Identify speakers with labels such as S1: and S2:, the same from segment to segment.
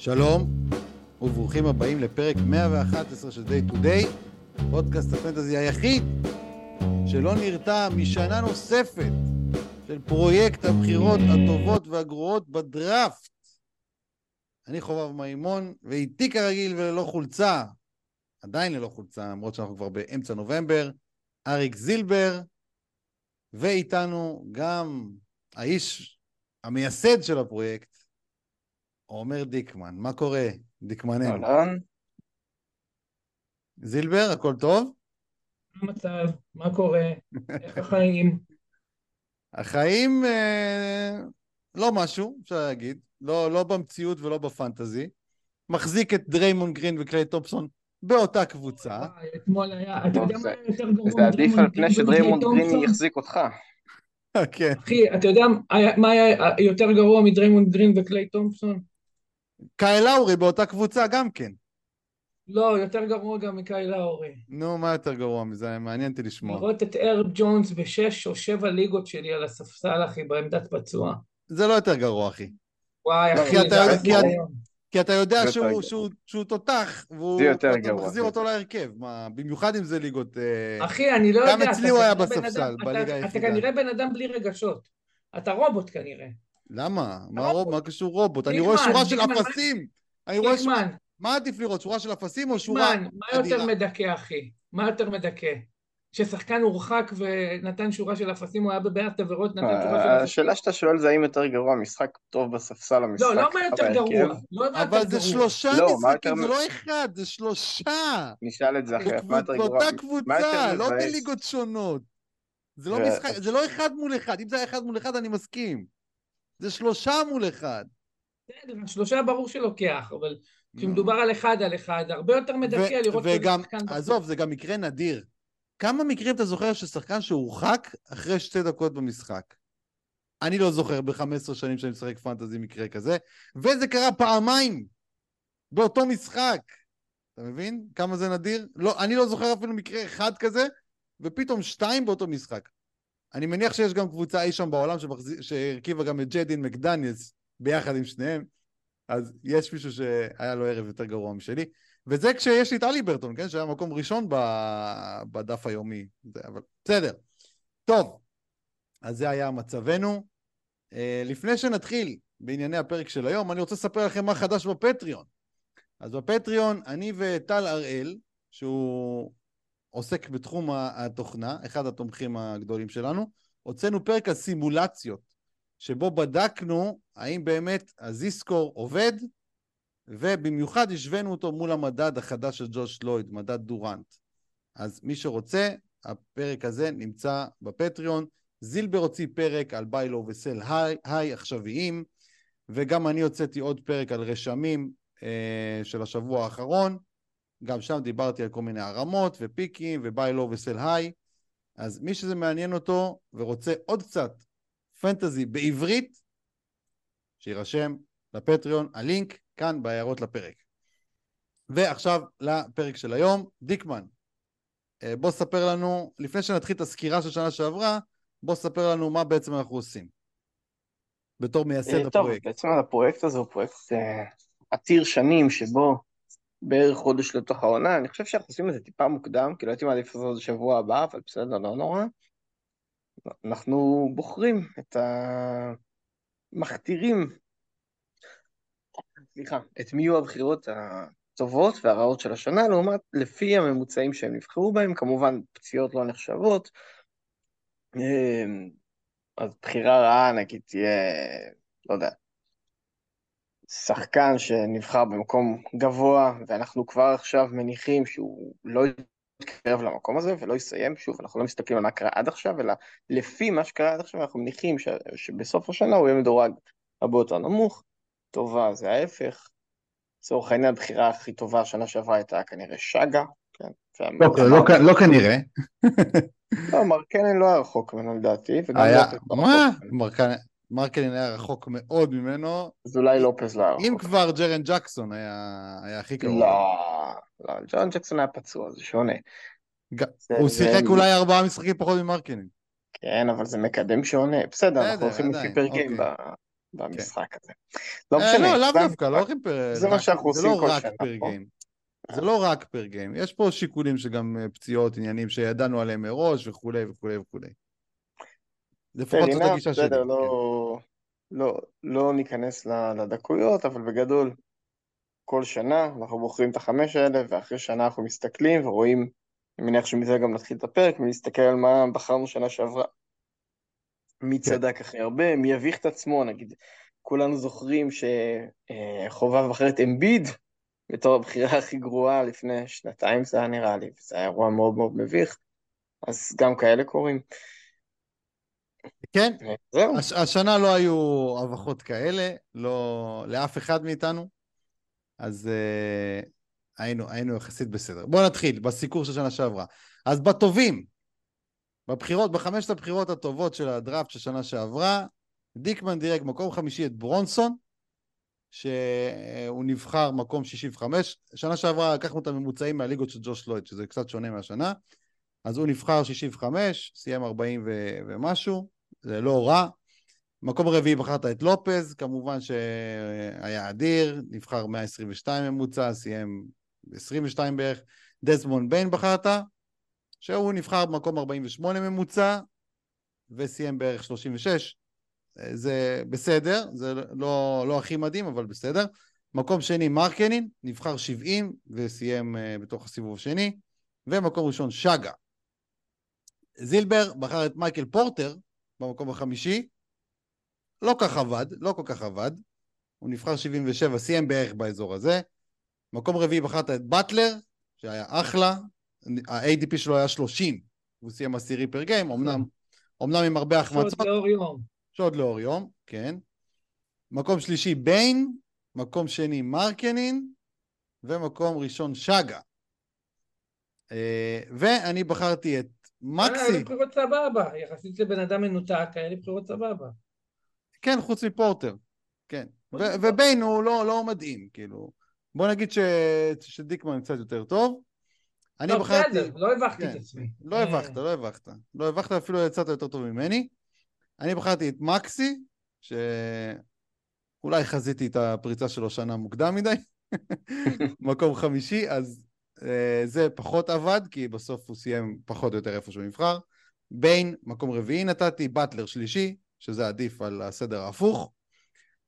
S1: שלום, וברוכים הבאים לפרק 111 של Day to Day, פודקאסט הפנטזי היחיד שלא נרתע משנה נוספת של פרויקט הבחירות הטובות והגרועות בדראפט. אני חובב מימון, ואיתי כרגיל וללא חולצה, עדיין ללא חולצה, למרות שאנחנו כבר באמצע נובמבר, אריק זילבר, ואיתנו גם האיש המייסד של הפרויקט, עומר דיקמן. מה קורה, דיקמננו?
S2: אהלן,
S1: זילבר, הכל טוב?
S3: מה המצב? מה קורה? איך החיים?
S1: החיים אה, לא משהו, אפשר להגיד. לא, לא במציאות ולא בפנטזי. מחזיק את דריימון גרין וקליי טופסון באותה קבוצה.
S3: וואי, אתמול היה, אתה יודע מה היה יותר גרוע
S2: זה עדיף על פני
S3: וקליי
S2: גרין? יחזיק אותך.
S1: כן.
S3: אחי, אתה יודע מה היה יותר גרוע מדריימונד גרין וקליי תומפסון?
S1: קאי לאורי באותה קבוצה גם כן.
S3: לא, יותר גרוע גם מקאי לאורי.
S1: נו, מה יותר גרוע מזה? מעניין אותי לשמוע.
S3: לראות את ארב ג'ונס בשש או שבע ליגות שלי על הספסל, אחי, בעמדת פצוע.
S1: זה לא יותר גרוע, אחי.
S3: וואי, אחי,
S1: כי
S3: זה
S1: אתה-
S3: היה
S1: כי אתה-. כי אתה יודע שהוא,
S2: יותר
S1: שהוא, שהוא תותח, והוא אתה מחזיר
S2: כן.
S1: אותו להרכב. מה, במיוחד אם זה ליגות... אה,
S3: אחי, אני לא
S1: גם
S3: יודע,
S1: אצלי
S3: אתה
S1: הוא היה בספסל,
S3: אתה-
S1: בליגה
S3: אתה
S1: היחידה.
S3: כנראה בן אדם בלי רגשות. אתה רובוט כנראה.
S1: למה? מה. רוב, מה קשור רובוט? אני רואה שורה של אפסים! אני רואה ש...
S3: דיקמן,
S1: מה עדיף לראות? שורה של אפסים או שורה
S3: דיקמן, מה יותר
S1: אדירה?
S3: מדכא, אחי? מה יותר מדכא? ששחקן הורחק ונתן שורה של אפסים, הוא היה בבעיית עבירות, נתן שורה של אפסים.
S2: השאלה שאתה שואל זה האם יותר גרוע משחק טוב בספסל או משחק
S3: לא, לא מה יותר? גרוע. לא מה
S1: אבל זה. שלושה
S2: לא,
S1: משחקים, זה לא אחד, זה שלושה!
S2: נשאל את זה אחרת, מה יותר גרוע?
S1: באותה קבוצה, לא? בליגות שונות. זה לא זה לא אחד מול אחד. אם זה היה אחד מול אחד, אני מסכים. זה שלושה מול אחד.
S3: בסדר, שלושה ברור שלוקח, אבל כשמדובר על אחד על אחד, הרבה יותר מדכא לראות
S1: וגם. עזוב, זה גם מקרה נדיר. כמה מקרים אתה זוכר של שחקן שהורחק אחרי שתי דקות במשחק? אני לא זוכר ב-15 שנים שאני משחק פנטזי מקרה כזה, וזה קרה פעמיים באותו משחק. אתה מבין כמה זה נדיר? לא, אני לא זוכר אפילו מקרה אחד כזה, ופתאום שתיים באותו משחק. אני מניח שיש גם קבוצה אי שם בעולם שהרכיבה גם את ג'דין מקדניאלס ביחד עם שניהם, אז יש מישהו שהיה לו ערב יותר גרוע משלי. וזה כשיש לי את אלי ברטון, כן? שהיה מקום ראשון ב... בדף היומי. זה, אבל בסדר. טוב, אז זה היה מצבנו. אה, לפני שנתחיל בענייני הפרק של היום, אני רוצה לספר לכם מה חדש בפטריון. אז בפטריון, אני וטל הראל, שהוא עוסק בתחום התוכנה, אחד התומכים הגדולים שלנו, הוצאנו פרק על סימולציות, שבו בדקנו האם באמת הזיסקור עובד, ובמיוחד השווינו אותו מול המדד החדש של ג'וש לויד, מדד דורנט. אז מי שרוצה, הפרק הזה נמצא בפטריון. זילבר הוציא פרק על ביילו וסל היי, היי עכשוויים, וגם אני הוצאתי עוד פרק על רשמים אה, של השבוע האחרון. גם שם דיברתי על כל מיני הרמות ופיקים וביילו וסל היי. אז מי שזה מעניין אותו ורוצה עוד קצת פנטזי בעברית, שיירשם לפטריון, הלינק כאן בהערות לפרק. ועכשיו לפרק של היום, דיקמן, אה, בוא ספר לנו, לפני שנתחיל את הסקירה של שנה שעברה, בוא ספר לנו מה בעצם אנחנו עושים. בתור מייסד
S2: אה, טוב,
S1: הפרויקט.
S2: בעצם הפרויקט הזה הוא פרויקט אה, עתיר שנים, שבו בערך חודש לתוך העונה, אני חושב שאנחנו עושים את זה טיפה מוקדם, כי לא הייתי מעדיף לעשות את זה בשבוע הבא, אבל בסדר, לא נורא. אנחנו בוחרים את המכתירים, סליחה, את מי יהיו הבחירות הטובות והרעות של השנה, לעומת לפי הממוצעים שהם נבחרו בהם, כמובן פציעות לא נחשבות. אה, אז בחירה רעה נגיד תהיה, לא יודע, שחקן שנבחר במקום גבוה, ואנחנו כבר עכשיו מניחים שהוא לא יתקרב למקום הזה ולא יסיים, שוב, אנחנו לא מסתכלים על מה קרה עד עכשיו, אלא לפי מה שקרה עד עכשיו, אנחנו מניחים ש... שבסוף השנה הוא יהיה מדורג הרבה יותר נמוך, טובה זה ההפך. לצורך העניין, הבחירה הכי טובה השנה שעברה הייתה כנראה שגה, כן?
S1: לא, לא, לא כנראה.
S2: לא, מרקנן לא היה רחוק ממנו לדעתי,
S1: היה,
S2: לא
S1: מה? מרקנן- מרקנן היה רחוק מאוד ממנו.
S2: אז אולי לופז לא היה רחוק.
S1: אם כבר ג'רן ג'קסון היה היה הכי קרוב.
S2: לא, לא, ג'ון ג'קסון היה פצוע, זה שונה.
S1: ג-
S2: זה-
S1: הוא
S2: זה-
S1: שיחק אולי ארבעה משחקים פחות ממרקנן.
S2: כן, אבל זה מקדם שונה. בסדר, אנחנו הולכים לפי פרקים.
S1: אוקיי.
S2: במשחק הזה. לא
S1: אה,
S2: משנה.
S1: לא, לאו
S2: זה
S1: דווקא, לא. הולכים פר...
S2: זה מה שאנחנו
S1: זה לא
S2: עושים כל
S1: רק
S2: שנה פה.
S1: זה לא רק פר גיים. יש פה שיקולים שגם אה, פציעות, עניינים שידענו עליהם מראש וכולי וכולי וכולי. לפחות זאת
S2: פרינם,
S1: הגישה שלי.
S2: בסדר,
S1: כן.
S2: לא, לא, לא ניכנס לדקויות, אבל בגדול, כל שנה אנחנו בוחרים את החמש האלה, ואחרי שנה אנחנו מסתכלים ורואים, אני מניח שמזה גם נתחיל את הפרק, ונסתכל על מה בחרנו שנה שעברה. מי
S1: כן.
S2: צדק הכי הרבה, מי יביך את עצמו, נגיד, כולנו זוכרים שחובב בחר את אמביד בתור הבחירה הכי גרועה לפני שנתיים זה היה נראה לי, וזה היה אירוע מאוד מאוד מביך, אז גם כאלה קורים.
S1: כן,
S2: זהו.
S1: הש, השנה לא היו הבכות כאלה, לא לאף אחד מאיתנו, אז uh, היינו, היינו יחסית בסדר. בואו נתחיל בסיקור של שנה שעברה. אז בטובים, בבחירות, בחמשת הבחירות הטובות של הדראפט של שנה שעברה, דיקמן דירג מקום חמישי את ברונסון, שהוא נבחר מקום 65. שנה שעברה לקחנו את הממוצעים מהליגות של ג'וש לויד, שזה קצת שונה מהשנה. אז הוא נבחר 65, סיים 40 ו- ומשהו, זה לא רע. מקום רביעי בחרת את לופז, כמובן שהיה אדיר, נבחר 122 ממוצע, סיים 22 בערך. דזמונד ביין בחרת, שהוא נבחר במקום 48 ממוצע, וסיים בערך 36. זה בסדר, זה לא, לא הכי מדהים, אבל בסדר. מקום שני, מרקנין, נבחר 70 וסיים uh, בתוך הסיבוב השני. ומקום ראשון, שגה. זילבר בחר את מייקל פורטר במקום החמישי. לא כך עבד, לא כל כך עבד. הוא נבחר 77, סיים בערך באזור הזה. מקום רביעי בחרת את באטלר, שהיה אחלה. ה-ADP שלו היה 30, הוא סיים עשירי פר גיים, אמנם, אמנם עם הרבה החמצות.
S3: שוד לאור יום.
S1: שוד לאור יום, כן. מקום שלישי ביין, מקום שני מרקנין, ומקום ראשון שגה. אה, ואני בחרתי את
S3: היה
S1: מקסי,
S3: לי בחירות סבבה, יחסית לבן אדם מנותק, היה לי בחירות סבבה.
S1: כן, חוץ מפורטר, כן.
S3: חוץ
S1: ו-
S3: מפורטר.
S1: וביין הוא לא, לא מדהים, כאילו. בוא נגיד ש... שדיקמן קצת יותר טוב. אני
S3: לא,
S1: בחרתי...
S3: בסדר, לא הבכתי
S1: כן.
S3: את עצמי.
S1: לא הבכת, לא הבכת. לא הבכת, אפילו יצאת יותר טוב ממני. אני בחרתי את מקסי, שאולי חזיתי את הפריצה שלו שנה מוקדם מדי. מקום חמישי, אז זה פחות עבד, כי בסוף הוא סיים פחות או יותר איפה שהוא נבחר. ביין, מקום רביעי נתתי, באטלר שלישי, שזה עדיף על הסדר ההפוך.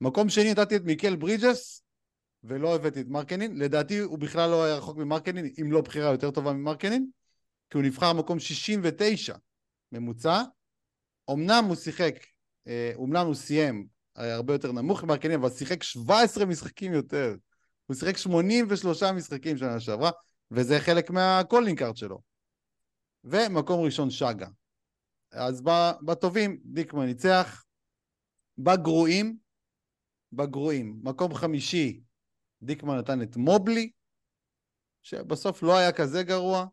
S1: מקום שני נתתי את מיקל ברידג'ס, ולא הבאתי את מרקנין. לדעתי הוא בכלל לא היה רחוק ממרקנין, אם לא בחירה יותר טובה ממרקנין, כי הוא נבחר מקום 69 ממוצע. אמנם הוא שיחק, אה, אמנם הוא סיים אה, הרבה יותר נמוך ממרקנין, אבל שיחק 17 משחקים יותר. הוא שיחק 83 משחקים שנה שעברה, וזה חלק מה calling card שלו. ומקום ראשון שגה. אז בטובים דיקמן ניצח, בגרועים, בגרועים, מקום חמישי דיקמן נתן את מובלי, שבסוף לא היה כזה גרוע,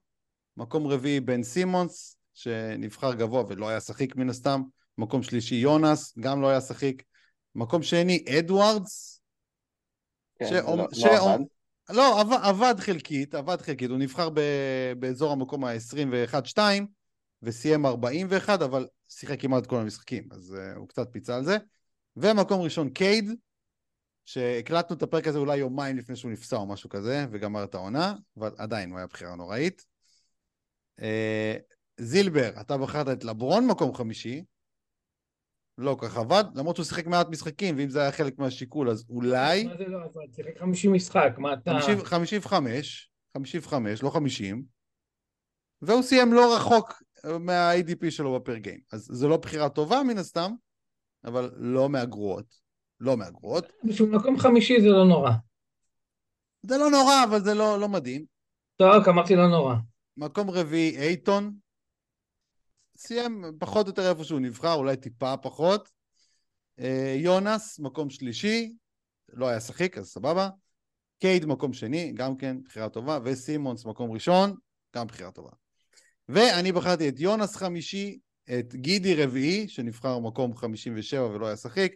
S1: מקום רביעי בן סימונס, שנבחר גבוה ולא היה שחיק מן הסתם, מקום שלישי יונס, גם לא היה שחיק, מקום שני אדוארדס,
S2: כן,
S1: שאומ-
S2: לא- לא
S1: שאומ-
S2: עבד.
S1: לא, עבד, עבד חלקית, עבד חלקית, הוא נבחר ב, באזור המקום ה-21-2 וסיים 41, אבל שיחק כמעט כל המשחקים, אז uh, הוא קצת פיצה על זה. ומקום ראשון קייד, שהקלטנו את הפרק הזה אולי יומיים לפני שהוא נפסע או משהו כזה, וגמר את העונה, אבל עדיין הוא היה בחירה נוראית. Uh, זילבר, אתה בחרת את לברון מקום חמישי, לא כל כך עבד, למרות שהוא שיחק מעט משחקים, ואם זה היה חלק מהשיקול, אז אולי...
S3: מה זה לא עבד? שיחק 50 משחק, מה אתה...
S1: 50 55, 55, לא 50, והוא סיים לא רחוק מה-ADP שלו בפר גיים. אז זו לא בחירה טובה מן הסתם, אבל לא מהגרועות. לא מהגרועות.
S3: בשביל מקום חמישי זה לא נורא.
S1: זה לא נורא, אבל זה לא, לא מדהים.
S3: טוב, אמרתי לא נורא.
S1: מקום רביעי, אייטון. סיים פחות או יותר איפה שהוא נבחר, אולי טיפה פחות. אה, יונס, מקום שלישי, לא היה שחיק, אז סבבה. קייד, מקום שני, גם כן בחירה טובה, וסימונס, מקום ראשון, גם בחירה טובה. ואני בחרתי את יונס חמישי, את גידי רביעי, שנבחר מקום 57 ולא היה שחיק,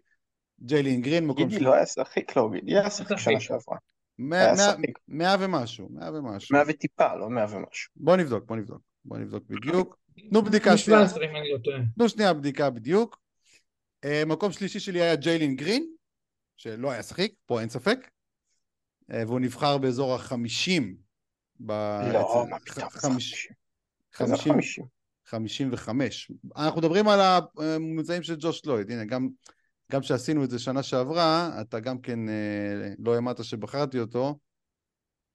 S1: ג'יילין גרין, מקום
S2: גידי לא היה שחיק? לא, גידי היה שחיק שנה. שעברה.
S1: מאה ומשהו, מאה ומשהו.
S2: מאה וטיפה, לא מאה ומשהו.
S1: בוא נבדוק, בוא נבדוק. בוא נבדוק בדיוק. תנו בדיקה שנייה.
S3: 17 אם אני לא.
S1: תנו שנייה בדיקה בדיוק. אה, מקום שלישי שלי היה ג'יילין גרין, שלא היה שחיק, פה אין ספק. אה, והוא נבחר באזור החמישים. ב...
S2: לא, מה פתאום, זה
S1: חמיש-
S2: 50. זה
S1: חמישים-
S2: 50.
S1: 55. אנחנו מדברים על הממוצעים של ג'וש לויד. הנה, גם, גם שעשינו את זה שנה שעברה, אתה גם כן אה, לא האמרת שבחרתי אותו,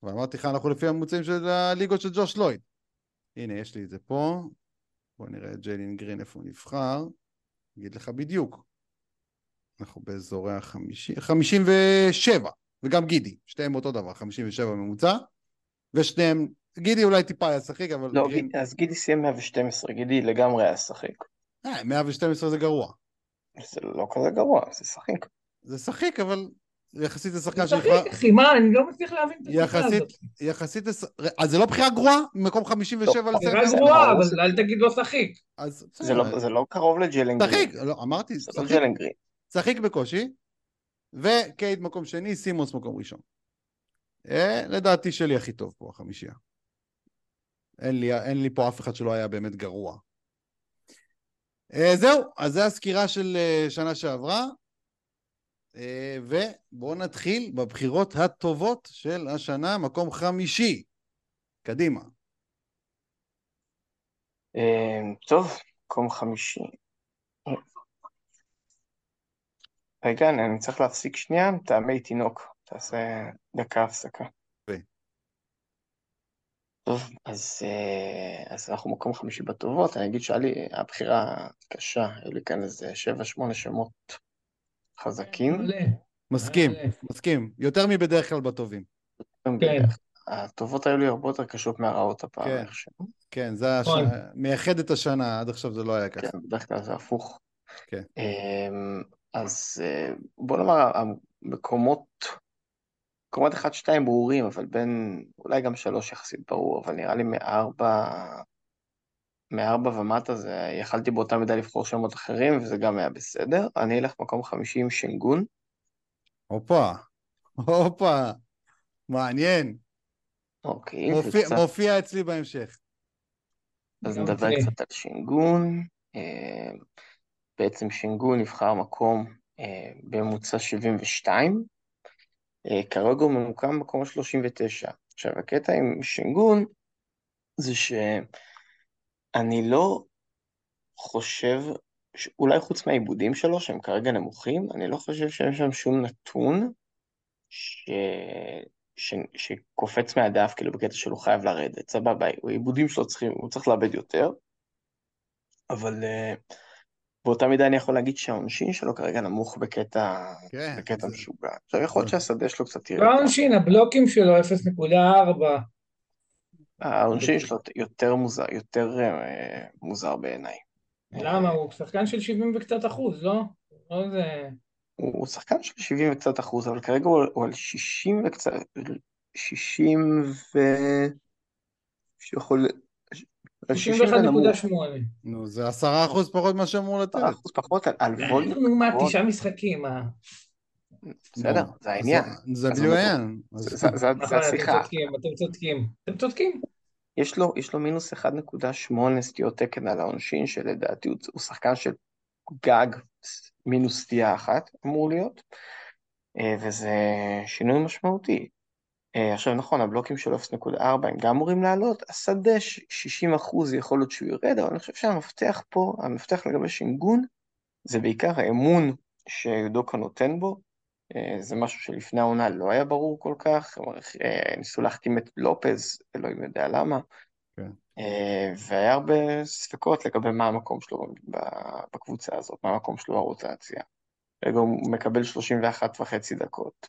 S1: ואמרתי לך, אנחנו לפי הממוצעים של הליגות של ג'וש לויד. הנה, יש לי את זה פה. בוא נראה את ג'יילין גרין, איפה הוא נבחר. אגיד לך בדיוק. אנחנו באזורי החמישים, 57, וגם גידי, שתיהם אותו דבר, 57 ממוצע, ושניהם, גידי אולי טיפה היה שחיק, אבל
S2: לא,
S1: גרין,
S2: אז גידי סיים 112, גידי לגמרי היה שחיק.
S1: אה, 112 זה גרוע.
S2: זה לא כזה גרוע, זה שחיק.
S1: זה שחיק, אבל יחסית זה שחקן
S3: הוא
S1: שנבחר...
S3: שחיק, אחי, מה, אני לא מצליח להבין את
S1: יחסית,
S3: הזאת.
S1: יחסית... לש- אז זה לא בחירה גרועה? מקום 57
S2: לא,
S1: לסרט?
S2: בסדר,
S3: גרועה, אבל
S2: זה-
S3: אל תגיד לו שחיק.
S2: זה. לא- זה לא קרוב לג'לן גרין.
S1: שחיק, לא, אמרתי,
S2: לא
S1: שחיק. שחיק בקושי, וקייד מקום שני, סימונס מקום ראשון. אה, לדעתי שלי הכי טוב פה, החמישייה. אין לי, פה אף אחד שלא היה באמת גרוע. אה, זהו, אז זו הסקירה של אה, שנה שעברה, אה, ובואו נתחיל בבחירות הטובות של השנה, מקום חמישי. קדימה.
S2: אה, טוב, מקום חמישי. רגע, אני צריך להפסיק שנייה, טעמי תינוק. תעשה דקה הפסקה.
S1: אוקיי.
S2: טוב, אז, אה, אז אנחנו מקום חמישי בטובות. אני אגיד שהיה לי, הבחירה קשה, היו לי כאן איזה שבע, שמונה שמות חזקים.
S3: מלא.
S1: מסכים,
S3: מלא.
S1: מסכים. יותר מבדרך כלל בטובים.
S3: כן.
S2: הטובות היו לי הרבה יותר קשות מהרעות הפעם,
S1: כן. כן, זה הש...
S3: נכון.
S1: מייחד את השנה, עד עכשיו זה לא היה ככה.
S2: כן, בדרך כלל זה הפוך.
S1: כן.
S2: אמ, אז אה, בוא נאמר, המקומות, מקומות אחד, שתיים ברורים, אבל בין, אולי גם שלוש יחסית ברור, אבל נראה לי מארבע, מארבע ומטה זה, יכלתי באותה מידה לבחור שמות אחרים, וזה גם היה בסדר. אני אלך מקום חמישי עם שנגון.
S1: הופה, הופה, מעניין.
S2: אוקיי,
S1: מופיע,
S2: וקצת,
S1: מופיע אצלי בהמשך.
S2: אז נדבר
S3: אצלי.
S2: קצת על שינגון. אה, בעצם שינגון נבחר מקום אה, בממוצע 72, אה, כרגע הוא ממוקם במקום ה-39. עכשיו, הקטע עם שינגון זה שאני לא חושב, ש- אולי חוץ מהעיבודים שלו, שהם כרגע נמוכים, אני לא חושב שיש שם שום נתון ש... ש... שקופץ מהדף, כאילו בקטע שהוא חייב לרדת, סבבה, העיבודים שלו צריכים, הוא צריך לאבד יותר, אבל uh, באותה מידה אני יכול להגיד שהעונשין שלו כרגע נמוך בקטע,
S1: כן.
S2: בקטע
S1: זה-
S2: משוגע. עכשיו יכול להיות שהשדה שלו קצת ירד.
S3: לא העונשין, הבלוקים שלו 0.4.
S2: העונשין שלו יותר מוזר, יותר אה, מוזר בעיניי.
S3: למה? הוא שחקן של 70 וקצת אחוז, לא? לא איזה...
S2: הוא שחקן של 70 וקצת אחוז, אבל כרגע הוא, הוא על 60 וקצת, 60 ו... שיכול... על 60 ונמוך,
S3: 61.8.
S1: נו, זה עשרה אחוז פחות ממה שאמור לתת.
S2: 10 אחוז פחות על.
S3: נו, מה. תשעה משחקים, מה?
S2: בסדר, זה העניין.
S1: זה- בדיוק העניין.
S2: זה-
S3: נכון,
S2: השיחה.
S3: אתם צודקים. אתם צודקים.
S2: יש לו, יש לו מינוס 1.8 סטיות תקן על העונשין, שלדעתי הוא, הוא שחקן של גג מינוס סטייה אחת, אמור להיות, אה, וזה שינוי משמעותי. אה, עכשיו נכון, הבלוקים של 0.4 הם גם אמורים לעלות, השדה ש- 60 אחוז יכול להיות שהוא ירד, אבל אני חושב שהמפתח פה, המפתח לגבי שינגון, זה בעיקר האמון שיודוקה נותן בו, זה משהו שלפני העונה לא היה ברור כל כך, אה, ניסו להחתים את לופז, אלוהים יודע למה,
S1: כן.
S2: אה, והיה הרבה ספקות לגבי מה המקום שלו בקבוצה הזאת, מה המקום שלו ברוטציה. רגע הוא מקבל 31 וחצי דקות,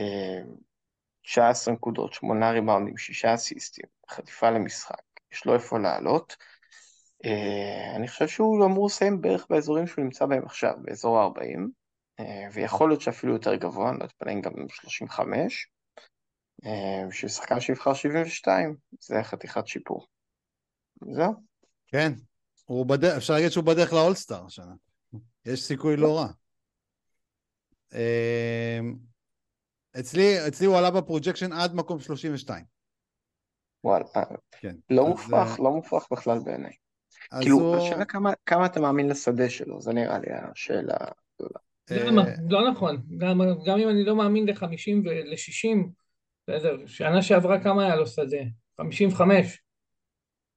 S2: אה, 19 נקודות, 8 ריבאונדים, 6 אסיסטים, חטיפה למשחק, יש לו איפה לעלות. אה, אני חושב שהוא אמור לסיים בערך באזורים שהוא נמצא בהם עכשיו, באזור ה-40, אה, ויכול להיות שאפילו יותר גבוה, אני לא אתפלא אם גם 35. אה, בשביל שחקן שיבחר 72, זה חתיכת שיפור. זהו.
S1: כן. בדרך, אפשר להגיד שהוא בדרך לאולסטאר השנה. יש סיכוי לא רע. אמ, אצלי, אצלי הוא עלה ב projection עד מקום 32.
S2: וואלה, אה,
S1: כן.
S2: לא
S1: אז,
S2: מופרך,
S1: אה,
S2: לא מופרך בכלל בעיניי. כאילו,
S1: הוא...
S2: השאלה כמה, כמה אתה מאמין לשדה שלו, זה נראה לי השאלה הגדולה.
S3: למה?
S1: אה,
S3: לא נכון. גם, גם אם אני לא מאמין ל-50 ול-60, בסדר, שנה שעברה כמה היה לו שדה? 55.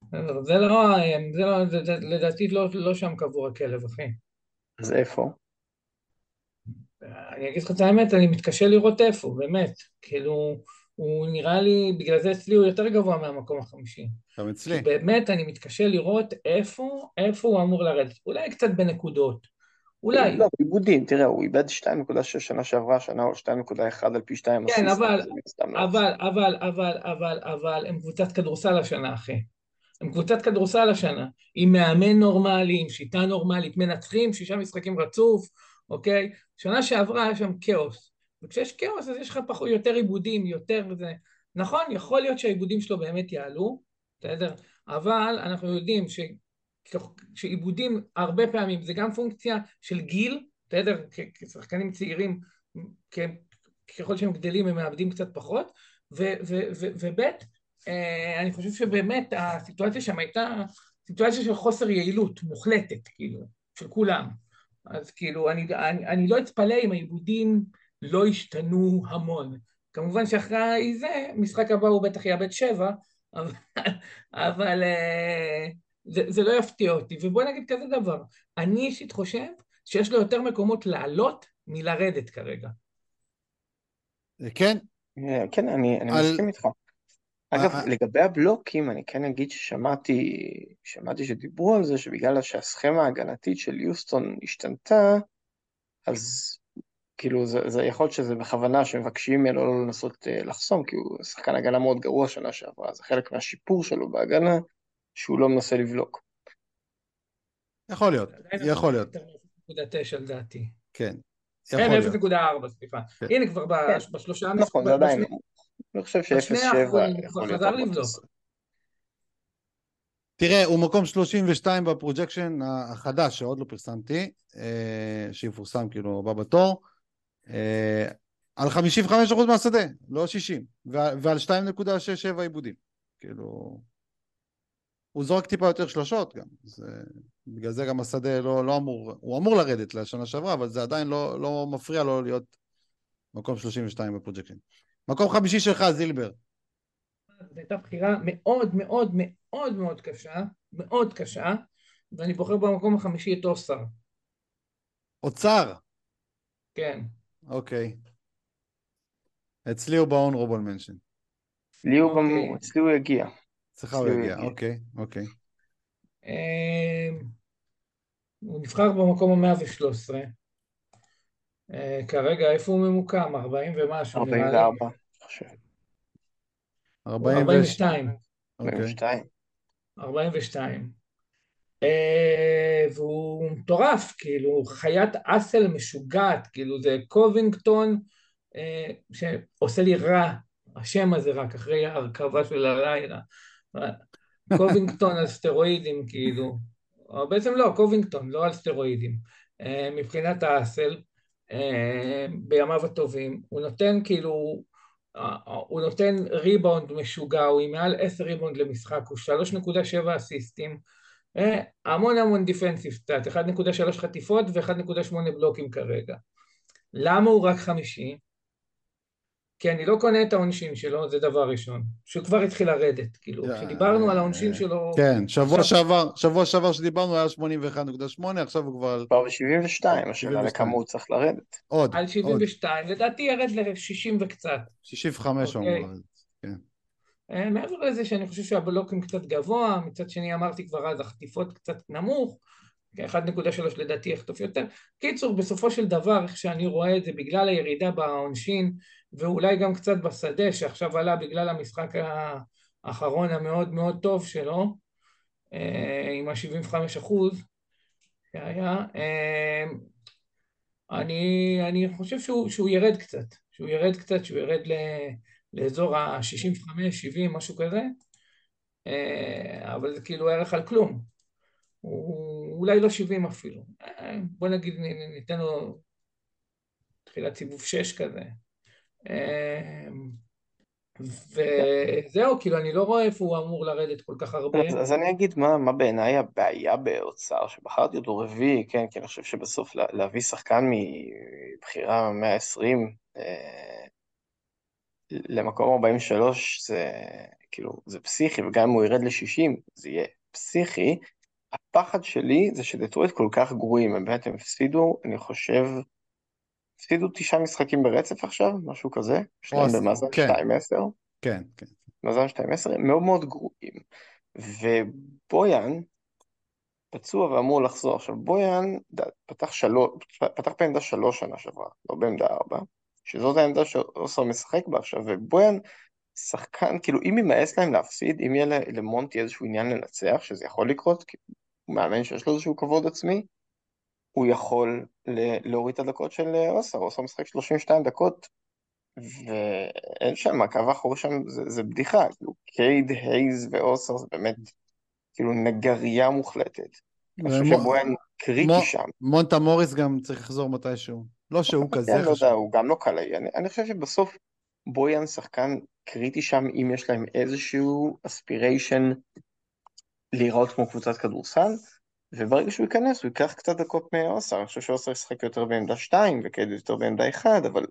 S3: בסדר, זה לא, זה לא, זה, זה, לדעתי לא, לא שם קבור הכלב, אחי.
S2: אז איפה?
S3: אני אגיד לך את האמת, אני מתקשה לראות איפה, באמת. כאילו, הוא נראה לי, בגלל זה אצלי הוא יותר גבוה מהמקום החמישי.
S1: גם אצלי.
S3: באמת אני מתקשה לראות איפה, איפה הוא אמור לרדת. אולי קצת בנקודות. אולי.
S2: לא, עיבודים, תראה, הוא איבד 2.6 שנה שעברה, שנה הוא 2.1 על פי 2
S3: כן, אבל,
S2: לא
S3: אבל, אבל, אבל, אבל, אבל, הם קבוצת כדורסל השנה, אחי. הם קבוצת כדורסל השנה. עם מאמן נורמלי, עם שיטה נורמלית, מנצחים שישה משחקים רצוף, אוקיי? שנה שעברה היה שם כאוס. וכשיש כאוס אז יש לך פחות, יותר עיבודים, יותר זה. נכון, יכול להיות שהעיבודים שלו באמת יעלו, בסדר? אבל אנחנו יודעים ש... שעיבודים הרבה פעמים זה גם פונקציה של גיל, בסדר? כשחקנים צעירים, ככל שהם גדלים הם מאבדים קצת פחות, וב' אה, אני חושב שבאמת הסיטואציה שם הייתה סיטואציה של חוסר יעילות מוחלטת, כאילו, של כולם. אז כאילו, אני, אני, אני לא אתפלא אם העיבודים לא השתנו המון. כמובן שאחרי זה, משחק הבא הוא בטח יאבד שבע, אבל, אבל אה, זה, זה לא יפתיע אותי. ובוא נגיד כזה דבר, אני אישית חושב שיש לו יותר מקומות לעלות מלרדת כרגע.
S1: כן.
S2: כן, אני, אני על... מסכים איתך. אגב, אה, לגבי הבלוקים, אני כן אגיד ששמעתי, שמעתי שדיברו על זה, שבגלל שהסכמה ההגנתית של יוסטון השתנתה, אז כאילו זה, זה יכול להיות שזה בכוונה שמבקשים ממנו לא לנסות לחסום, כי הוא שחקן הגנה מאוד גרוע שנה שעברה, זה חלק מהשיפור שלו בהגנה, שהוא לא מנסה לבלוק.
S1: יכול להיות, יכול להיות.
S3: 0.9 לדעתי.
S1: כן.
S3: כן, 0.4, סליחה. כן. הנה כבר כן. בשלושה...
S2: נכון, זה עדיין. אני חושב ש-0.7 יכול להיות...
S1: תראה, הוא מקום 32 ב projection החדש שעוד לא פרסמתי, שיפורסם כאילו הבא בתור, על 55% מהשדה, לא 60, ועל 2.67 איבודים. כאילו... הוא זורק טיפה יותר שלושות גם, זה, בגלל זה גם השדה לא, לא אמור, הוא אמור לרדת לשנה שעברה, אבל זה עדיין לא, לא מפריע לו להיות מקום 32 ב projection. מקום חמישי שלך, זילבר.
S3: זו הייתה בחירה מאוד מאוד מאוד מאוד קשה, מאוד קשה, ואני בוחר במקום החמישי את אוסר.
S1: אוצר?
S3: כן.
S1: אוקיי. אצלי הוא mention.
S2: אצלי הוא, אוקיי. אצלי הוא יגיע.
S1: אצלך הוא יגיע, אוקיי, אוקיי.
S3: אמ, הוא נבחר במקום המאה ושלוש עשרה. אה, כרגע איפה הוא ממוקם? 40 ומשהו.
S2: 44, חושב.
S3: 42.
S2: 42.
S3: 42. והוא מטורף, כאילו, חיית אסל משוגעת, כאילו, זה קובינגטון אה, שעושה לי רע, השם הזה רק אחרי ההרכבה של הלילה. קובינגטון על סטרואידים, כאילו. או בעצם לא, קובינגטון, לא על סטרואידים. אה, מבחינת האסל. אה, בימיו הטובים, הוא נותן כאילו, אה, הוא נותן ריבאונד משוגע, הוא עם מעל עשר ריבאונד למשחק, הוא שלוש נקודה שבע אסיסטים, המון המון defensive stat, אחד נקודה שלוש חטיפות ואחד נקודה שמונה בלוקים כרגע. למה הוא רק חמישי? כי אני לא קונה את העונשין שלו, זה דבר ראשון. שהוא כבר התחיל לרדת, כאילו, כשדיברנו על העונשין שלו...
S1: כן, שבוע שעבר, שבוע שעבר שדיברנו היה 81.8, עכשיו הוא כבר...
S2: כבר ב-72, השאלה לכמה הוא צריך לרדת.
S1: עוד,
S3: על 72, לדעתי ירד ל-60 וקצת.
S1: 65 הוא אמור לרדת, כן.
S3: אה, מעבר לזה שאני חושב שהבלוקים קצת גבוה, מצד שני אמרתי כבר אז, החטיפות קצת נמוך, 1.3 לדעתי יחטוף יותר. קיצור, בסופו של דבר, איך שאני רואה את זה, בגלל הירידה בעונשין, ואולי גם קצת בשדה, שעכשיו עלה בגלל המשחק האחרון המאוד מאוד טוב שלו, אה, עם ה-75 אחוז שהיה, אה, אני, אני חושב שהוא, שהוא ירד קצת, שהוא ירד קצת, שהוא ירד ל, לאזור ה-65-70, משהו כזה, אה, אבל זה כאילו ערך על כלום. הוא אולי לא 70 אפילו. בוא נגיד ניתן לו תחילת סיבוב 6 כזה. אמ, וזהו, כאילו, אני לא רואה איפה הוא אמור לרדת כל כך הרבה.
S2: אז, אז אני אגיד מה, מה בעיניי הבעיה באוצר, שבחרתי אותו רביעי, כן, כי אני חושב שבסוף לה, להביא שחקן מבחירה 120 אה, למקום 43 זה כאילו, זה פסיכי, וגם אם הוא ירד ל-60 זה יהיה פסיכי. הפחד שלי זה שדטרויט כל כך גרועים, הם באמת הם הפסידו, אני חושב, הפסידו תשעה משחקים ברצף עכשיו, משהו כזה, להם במאזן
S1: כן.
S2: 2-10.
S1: כן, כן.
S2: מאזן 2-10, הם מאוד מאוד גרועים. ובויאן פצוע ואמור לחזור. עכשיו, בויאן פתח, שלוש, פתח בעמדה שלוש שנה שעברה, לא בעמדה ארבע, שזאת העמדה שאוסר משחק בה עכשיו, ובויאן שחקן, כאילו אם יימאס להם להפסיד, אם יהיה למונטי איזשהו עניין לנצח, שזה יכול לקרות, כי הוא מאמן שיש לו איזשהו כבוד עצמי, הוא יכול להוריד את הדקות של אוסר, אוסר משחק 32 דקות, ואין שם, הקו האחורי שם זה, זה בדיחה, כאילו קייד, הייז ואוסר זה באמת כאילו נגרייה מוחלטת. אני חושב שבויאן קריטי שם.
S1: מונטה מוריס גם צריך לחזור מתישהו. לא שהוא כזה
S2: חשוב. לא יודע, הוא גם לא קלעי. אני, אני חושב שבסוף בויאן שחקן קריטי שם, אם יש להם איזשהו אספיריישן להיראות כמו קבוצת כדורסל, וברגע שהוא ייכנס הוא ייקח קצת דקות מאוסר, אני חושב שאוסר ישחק יותר בעמדה 2 וקייד יותר בעמדה 1, אבל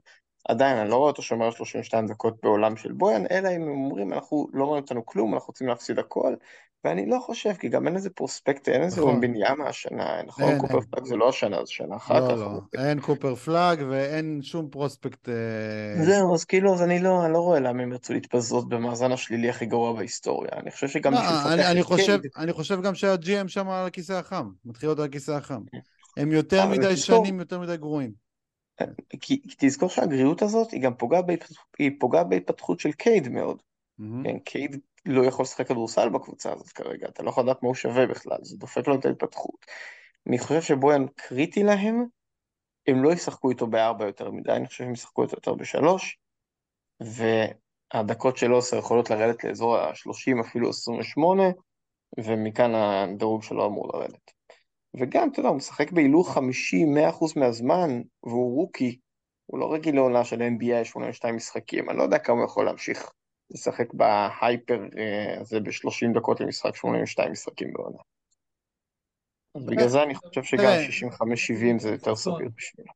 S2: עדיין אני לא רואה אותו שומר 32 דקות בעולם של בויאן, אלא אם אומרים אנחנו לא רואים אותנו כלום, אנחנו רוצים להפסיד הכל, ואני לא חושב, כי גם אין איזה פרוספקט, אין איזה נכון. בניאמה השנה, נכון? אין, קופר אין. פלאג זה לא השנה, זה שנה אחר
S1: לא,
S2: כך.
S1: לא, לא, אין קופר פלאג ואין שום פרוספקט. אה...
S2: זהו, אז כאילו, אז אני לא, אני לא רואה למה הם ירצו להתבזות במאזן השלילי הכי גרוע בהיסטוריה. אני חושב שגם
S1: לא, לפתח אני, חושב. אני חושב גם שהג'י.אם שם על הכיסא החם, מתחיל על הכיסא החם. הם יותר מדי שנים, יותר מדי גרועים.
S2: כי, כי תזכור שהגריעות הזאת היא גם פוגעת בהתפתחות, פוגע בהתפתחות של קייד מאוד. Mm-hmm. כן, קייד לא יכול לשחק כדורסל בקבוצה הזאת כרגע, אתה לא יכול לדעת מה הוא שווה בכלל, זה דופק לו את ההתפתחות. אני חושב שבויאן קריטי להם, הם לא ישחקו איתו בארבע יותר מדי, אני חושב שהם ישחקו איתו יותר בשלוש, והדקות של אוסר יכולות לרדת לאזור ה-30, אפילו 28, ומכאן הדירוג שלו אמור לרדת. וגם, אתה יודע, הוא משחק בהילוך 50-100% מהזמן, והוא רוקי, הוא לא רגיל לעונה של NBA 82 משחקים, אני לא יודע כמה הוא יכול להמשיך לשחק בהייפר אה, הזה ב-30 דקות למשחק 82 משחקים בעונה. אז בגלל זה אני חושב שגם 65-70 זה יותר סביר בשבילו.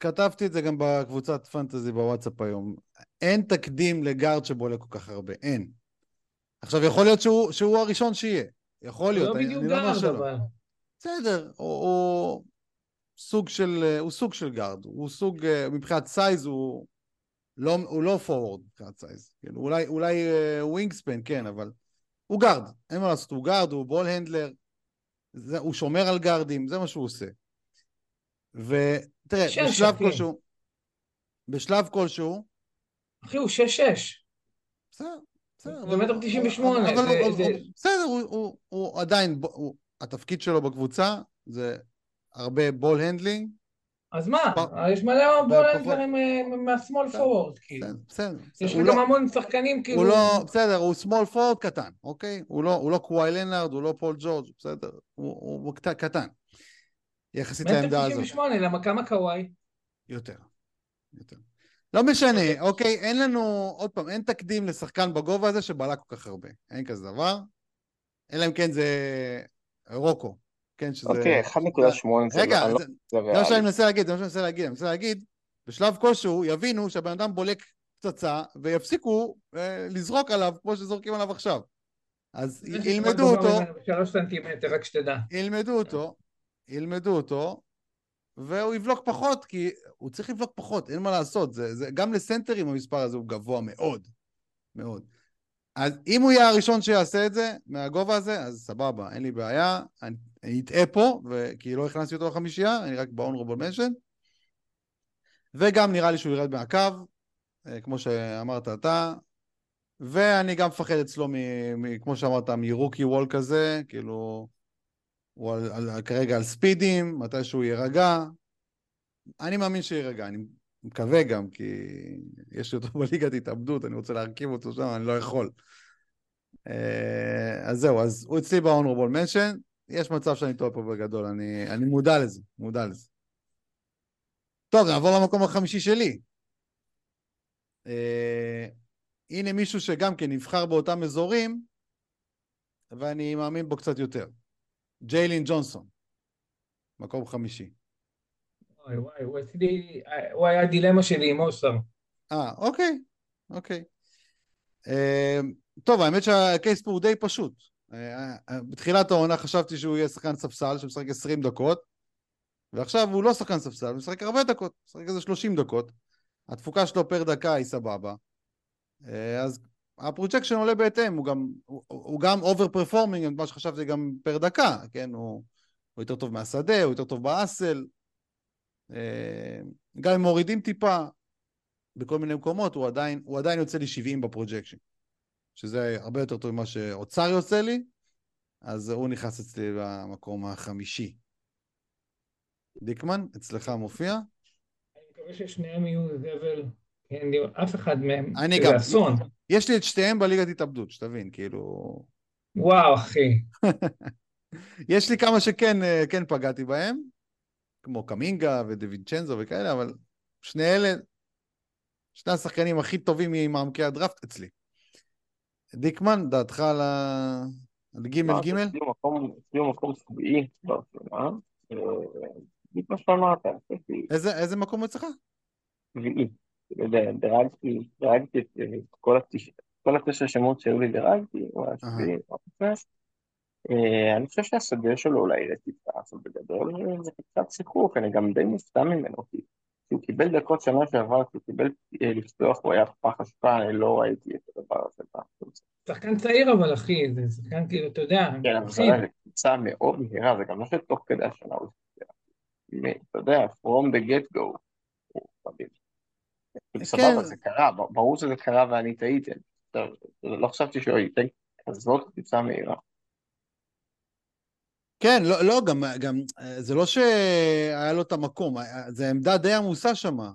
S1: כתבתי את זה גם בקבוצת פנטזי בוואטסאפ היום. אין תקדים לגארד שבולה כל כך הרבה, אין. עכשיו, יכול להיות שהוא, שהוא הראשון שיהיה. יכול להיות,
S3: לא בדיוק גארד, אבל...
S1: בסדר, הוא, הוא סוג של, הוא סוג של גארד, הוא סוג, אה, מבחינת size הוא לא, הוא לא פורוורד מבחינת size, כן, אולי, אולי wingspan, כן, אבל הוא גארד, אין מה לעשות, הוא גארד, הוא ball handler, זה, הוא שומר על גארדים, זה מה שהוא עושה. ותראה, בשלב שחקים. כלשהו, בשלב כלשהו...
S3: אחי, הוא 6-6.
S1: בסדר, בסדר.
S3: הוא במטר 98.
S1: בסדר, הוא עדיין, התפקיד שלו בקבוצה זה הרבה ball handling.
S3: אז מה? יש מלא ball handler ים מה small forward, כאילו. בסדר. יש גם לא- המון שחקנים כאילו...
S1: לא, בסדר, הוא small forward קטן, אוקיי? הוא לא, לא קוואי לנארד, הוא לא פול ג'ורג', בסדר. הוא קטן. יחסית לעמדה הזאת.
S3: מטר 98, למה כמה קוואי?
S1: יותר. יותר. לא משנה, אוקיי? אין לנו, עוד פעם, אין תקדים לשחקן בגובה הזה שבעלה כל כך הרבה. אין כזה דבר. אלא אם כן זה רוקו, כן, שזה...
S2: אוקיי, 1.8
S1: זה רגע, לא- זה מה שאני מנסה להגיד, זה מה שאני מנסה להגיד, אני מנסה להגיד, בשלב כלשהו יבינו שהבן אדם בולק פצצה ויפסיקו אה, לזרוק עליו כמו שזורקים עליו עכשיו. אז ילמדו אותו...
S3: שלוש סנטימטר, רק שתדע.
S1: ילמדו אותו, ילמדו אותו, והוא יבלוק פחות, כי הוא צריך לבלוק פחות, אין מה לעשות. זה, זה, גם לסנטרים המספר הזה הוא גבוה מאוד, מאוד. אז אם הוא יהיה הראשון שיעשה את זה, מהגובה הזה, אז סבבה, אין לי בעיה. אני, אטעה פה, כי לא הכנסתי אותו לחמישייה, אני רק ב-honorable mention. וגם נראה לי שהוא ירד מהקו, אה, כמו שאמרת אתה. ואני גם מפחד אצלו, מ, מ, כמו שאמרת, מרוקי וול כזה, כאילו, הוא על, על, כרגע על ספידים, מתי שהוא יירגע. אני מאמין שיירגע, אני מקווה גם, כי יש לי אותו בליגת התאבדות, אני רוצה להרכיב אותו שם, אני לא יכול. אה, אז זהו, אז הוא אצלי ב-honorable mention, יש מצב שאני טועה פה בגדול, אני, אני מודע לזה, מודע לזה. טוב, נעבור למקום החמישי שלי. אה, הנה מישהו שגם כן נבחר באותם אזורים, ואני מאמין בו קצת יותר. ג'יילין ג'ונסון, מקום חמישי.
S3: וואי הוא, היה דילמה שלי עם אוסר.
S1: אה, אוקיי, אוקיי. אה, טוב, האמת שהקייס פה הוא די פשוט. אה, אה, בתחילת העונה חשבתי שהוא יהיה שחקן ספסל שמשחק 20 דקות, ועכשיו הוא לא שחקן ספסל, הוא משחק הרבה דקות, משחק איזה 30 דקות. התפוקה שלו פר דקה היא סבבה. אז ה projection עולה בהתאם, הוא גם, הוא, הוא גם over performing, מה שחשבתי גם פר דקה, כן? הוא, הוא יותר טוב מהשדה, הוא יותר טוב באסל. אה, גם אם מורידים טיפה בכל מיני מקומות, הוא עדיין, הוא עדיין יוצא לי 70 ב projection. שזה הרבה יותר טוב ממה שאוסר יוצא לי, אז הוא נכנס אצלי במקום החמישי. דיקמן, אצלך מופיע?
S3: אני מקווה ששניהם יהיו זבל, אין לי אף אחד מהם,
S1: אני גם.
S3: אסון.
S1: יש לי את שתיהם בליגת התאבדות, שתבין, כאילו...
S3: וואו, אחי.
S1: יש לי כמה שכן אה, כן פגעתי בהם, כמו קמינגה ודווינצ'נזו וכאלה, אבל שני אלה, שני השחקנים הכי טובים ממעמקי הדראפט אצלי. דיקמן, דעתך על ה... על ג' ג'?
S2: הוא מקום- שביעי ברשימה. אה, בדיוק מה שאמרת,
S1: איזה, מקום אצלך?
S2: שביעי. כאילו, ד- דירגתי, דירגתי את אה, כל התשע, כל התשע שמות שהיו לי דירגתי, הוא היה שביעי. אה, אני חושב שהשדה שלו אולי יראה טיפה, אבל בגדול זה קצת שיחוק, אני גם די מופתע ממנו, כי כשהוא קיבל דקות שנה שעברה, כשהוא קיבל אה, לפתוח, הוא היה פח אשפה, אני לא ראיתי את הדבר הזה.
S3: שחקן צעיר אבל, אחי, זה שחקן כאילו, אתה יודע,
S2: כן, אבל זה קבוצה מאוד מהירה, זה גם לא שתוך כדי השנה הוא אתה יודע, from the get go, הוא מדהים. כאילו,
S1: כן.
S2: סבבה, זה קרה, ברור שזה קרה ואני טעיתי. לא חשבתי שהוא ייתן כזאת קבוצה מהירה.
S1: כן, לא, לא גם, גם, אה, זה לא שהיה לו את המקום, היה- זה עמדה די עמוסה שמה.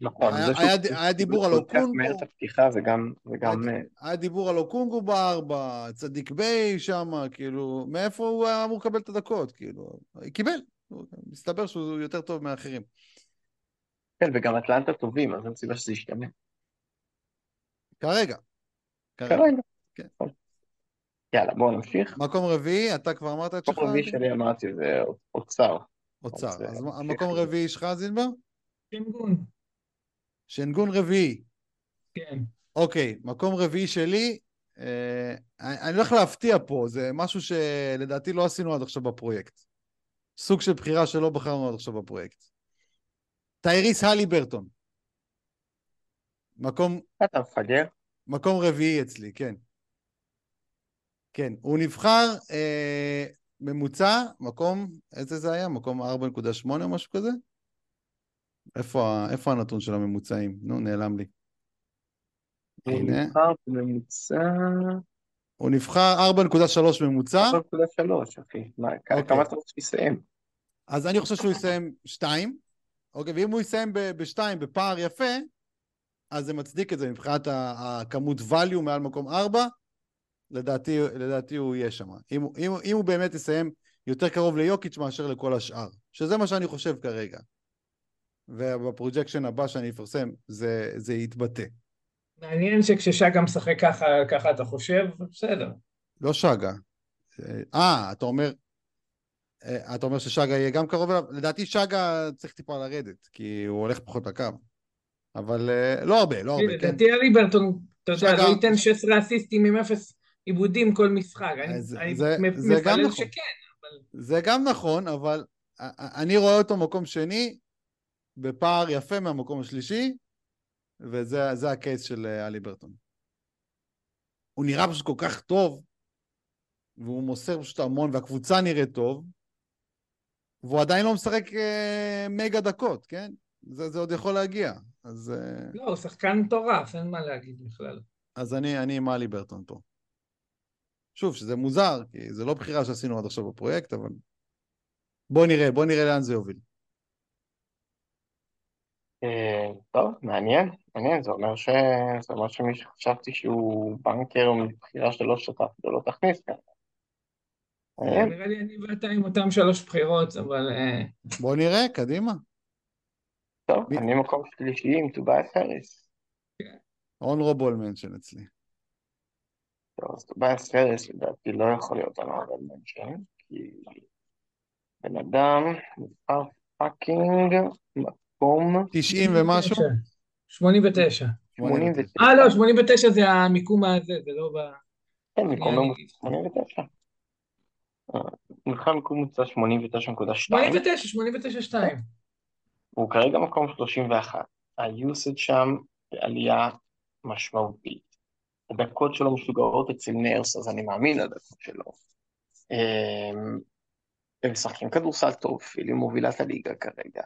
S2: נכון,
S1: היה- היה ד- היה דיבור על אוקונגו.
S2: מהר את הפתיחה, זה גם, זה גם, אה,
S1: היה דיבור על אוקונגו בארבע, צדיק ביי שם, כאילו, מאיפה הוא היה אמור לקבל את הדקות, כאילו, קיבל, מסתבר שהוא יותר טוב מאחרים.
S2: כן, וגם אטלנטה טובים, אז אין סיבה שזה ישתנה.
S1: כרגע. כרגע.
S2: כרגע.
S1: כן.
S2: יאללה, בואו נמשיך.
S1: מקום רביעי, אתה כבר אמרת את שלך?
S2: מקום רביעי שלי אמרתי זה אוצר.
S1: אוצר.
S2: אז,
S1: המקום. רביעי שלך, זילבר?
S3: שינגון,
S1: שנגון רביעי.
S3: כן.
S1: אוקיי, מקום רביעי שלי, אה, אני אני הולך להפתיע פה, זה משהו שלדעתי לא עשינו עד עכשיו בפרויקט. סוג של בחירה שלא בחרנו עד עכשיו בפרויקט. טייריס הלי ברטון. מקום,
S2: אתה מפגר?
S1: מקום רביעי אצלי, כן. כן, הוא נבחר אה, ממוצע, מקום, איזה זה היה? מקום 4.8 או משהו כזה? איפה, איפה הנתון של הממוצעים? נו, נעלם לי.
S2: הוא
S1: הנה.
S2: נבחר בממוצע
S1: הוא נבחר 4.3 ממוצע,
S2: 4.3, אחי. מה,
S1: אוקיי.
S2: כמה אתה רוצה שיסיים?
S1: אז אני חושב שהוא יסיים 2, אוקיי, ואם הוא יסיים ב-2 בפער יפה, אז זה מצדיק את זה מבחינת הכמות value מעל מקום 4, לדעתי, לדעתי הוא יהיה שם. אם, אם, אם הוא באמת יסיים יותר קרוב ליוקיץ' מאשר לכל השאר, שזה מה שאני חושב כרגע. ובפרוג'קשן הבא שאני אפרסם זה, זה יתבטא.
S3: מעניין שכששגה משחק ככה, ככה אתה חושב, בסדר.
S1: לא שגה. אה, אתה אומר... אה, אתה אומר ששגה יהיה גם קרוב אליו? לדעתי שגה צריך טיפה לרדת, כי הוא הולך פחות לקו. אבל אה, לא הרבה, לא הרבה, כן.
S3: לדעתי אליברטון, אתה יודע, לא ייתן 16 אסיסטים עם אפס עיבודים כל משחק. אני-
S1: אז
S3: אני
S1: זה-
S3: מ-
S1: זה גם
S3: מפלל
S1: נכון.
S3: שכן, אבל
S1: זה גם נכון, אבל אני רואה אותו מקום שני, בפער יפה מהמקום השלישי, וזה זה הקייס של אה, אלי ברטון. הוא נראה פשוט כל כך טוב, והוא מוסר פשוט המון, והקבוצה נראית טוב, והוא עדיין לא משחק אה, מגה דקות, כן? זה, זה עוד יכול להגיע. אז, אה,
S3: לא, הוא שחקן מטורף, אין מה להגיד בכלל.
S1: אז אני, אני עם אלי ברטון פה. שוב, שזה מוזר, כי זה לא בחירה שעשינו עד עכשיו בפרויקט, אבל בוא נראה, בוא נראה לאן זה יוביל.
S2: אה, טוב, מעניין, מעניין, זה אומר ש... זה אומר שמי שחשבתי שהוא בנקר מבחירה שלא שתף ולא תכניס כאן. מעניין,
S3: נראה לי אני ואתה עם אותם שלוש בחירות, אבל אה,
S1: בוא נראה, קדימה.
S2: טוב, אני מקום שלישי עם טובייס האריס.
S1: honorable mention אצלי.
S2: טוב, אז טובייס first לדעתי לא יכול להיות honorable mention, כי בן אדם נבחר fucking מקום
S1: 90 ומשהו?
S3: 89.
S2: 89.
S3: אה, לא, 89 זה המיקום הזה, זה לא ב...
S2: כן, מקום
S3: אני-
S2: ממוצע 89. אה, נבחר מקום ממוצע 89.2.
S3: 89, 89, 2.
S2: הוא כרגע מקום 31. ה-usage שם בעלייה משמעותית. הדקות שלו משוגעות אצל נרס, אז אני מאמין לדקות שלו. אמ, הם משחקים כדורסל טוב, פילי מובילה את הליגה כרגע.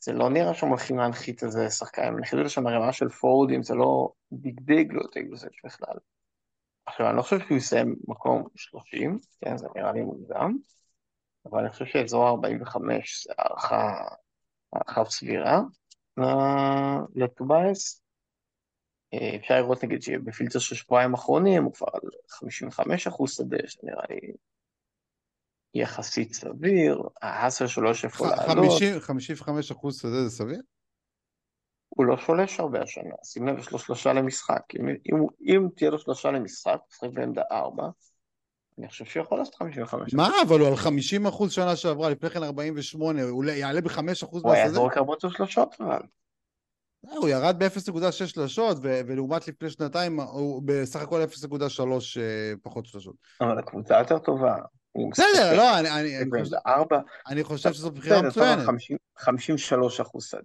S2: זה לא נראה שהם הולכים להנחית איזה שחקן, הם הנחיתו לשם הרמה של פורדים, זה לא דגדג לו את היוסאג' בכלל. עכשיו, אני לא חושב שהוא יסיים מקום 30, כן, זה נראה לי מוקדם, אבל אני חושב שאזור 45 זה הערכה, הערכה סבירה ל- לטובייס. אפשר לראות נגיד שבפילטר של שבועיים אחרונים הוא כבר על 55 אחוז שדה, שנראה לי יחסית סביר, ההאסל שלו יש איפה לעלות,
S1: 50 55 אחוז שדה זה סביר?
S2: הוא לא שולש הרבה השנה, שים לב, יש לו שלושה למשחק, אם, אם, אם תהיה לו שלושה למשחק, הוא משחק בעמדה 4, אני חושב שהוא יכול לעשות 55
S1: מה, אבל הוא על 50 אחוז שנה שעברה, לפני כן 48, הוא יעלה ב-5 אחוז
S2: הוא היה
S1: מהשדה?
S2: זורק הרבה יותר שלושות, אבל
S1: הוא ירד ב-0.6 שלשות, ו- ולעומת לפני שנתיים הוא בסך הכל 0.3 אה, פחות שלשות.
S2: אבל הקבוצה יותר טובה.
S1: בסדר, לא, אני- אני אני חושב-
S2: בעמדה 4,
S1: אני חושב שזו בחירה מצוינת.
S2: 50 53 אחוז שדה.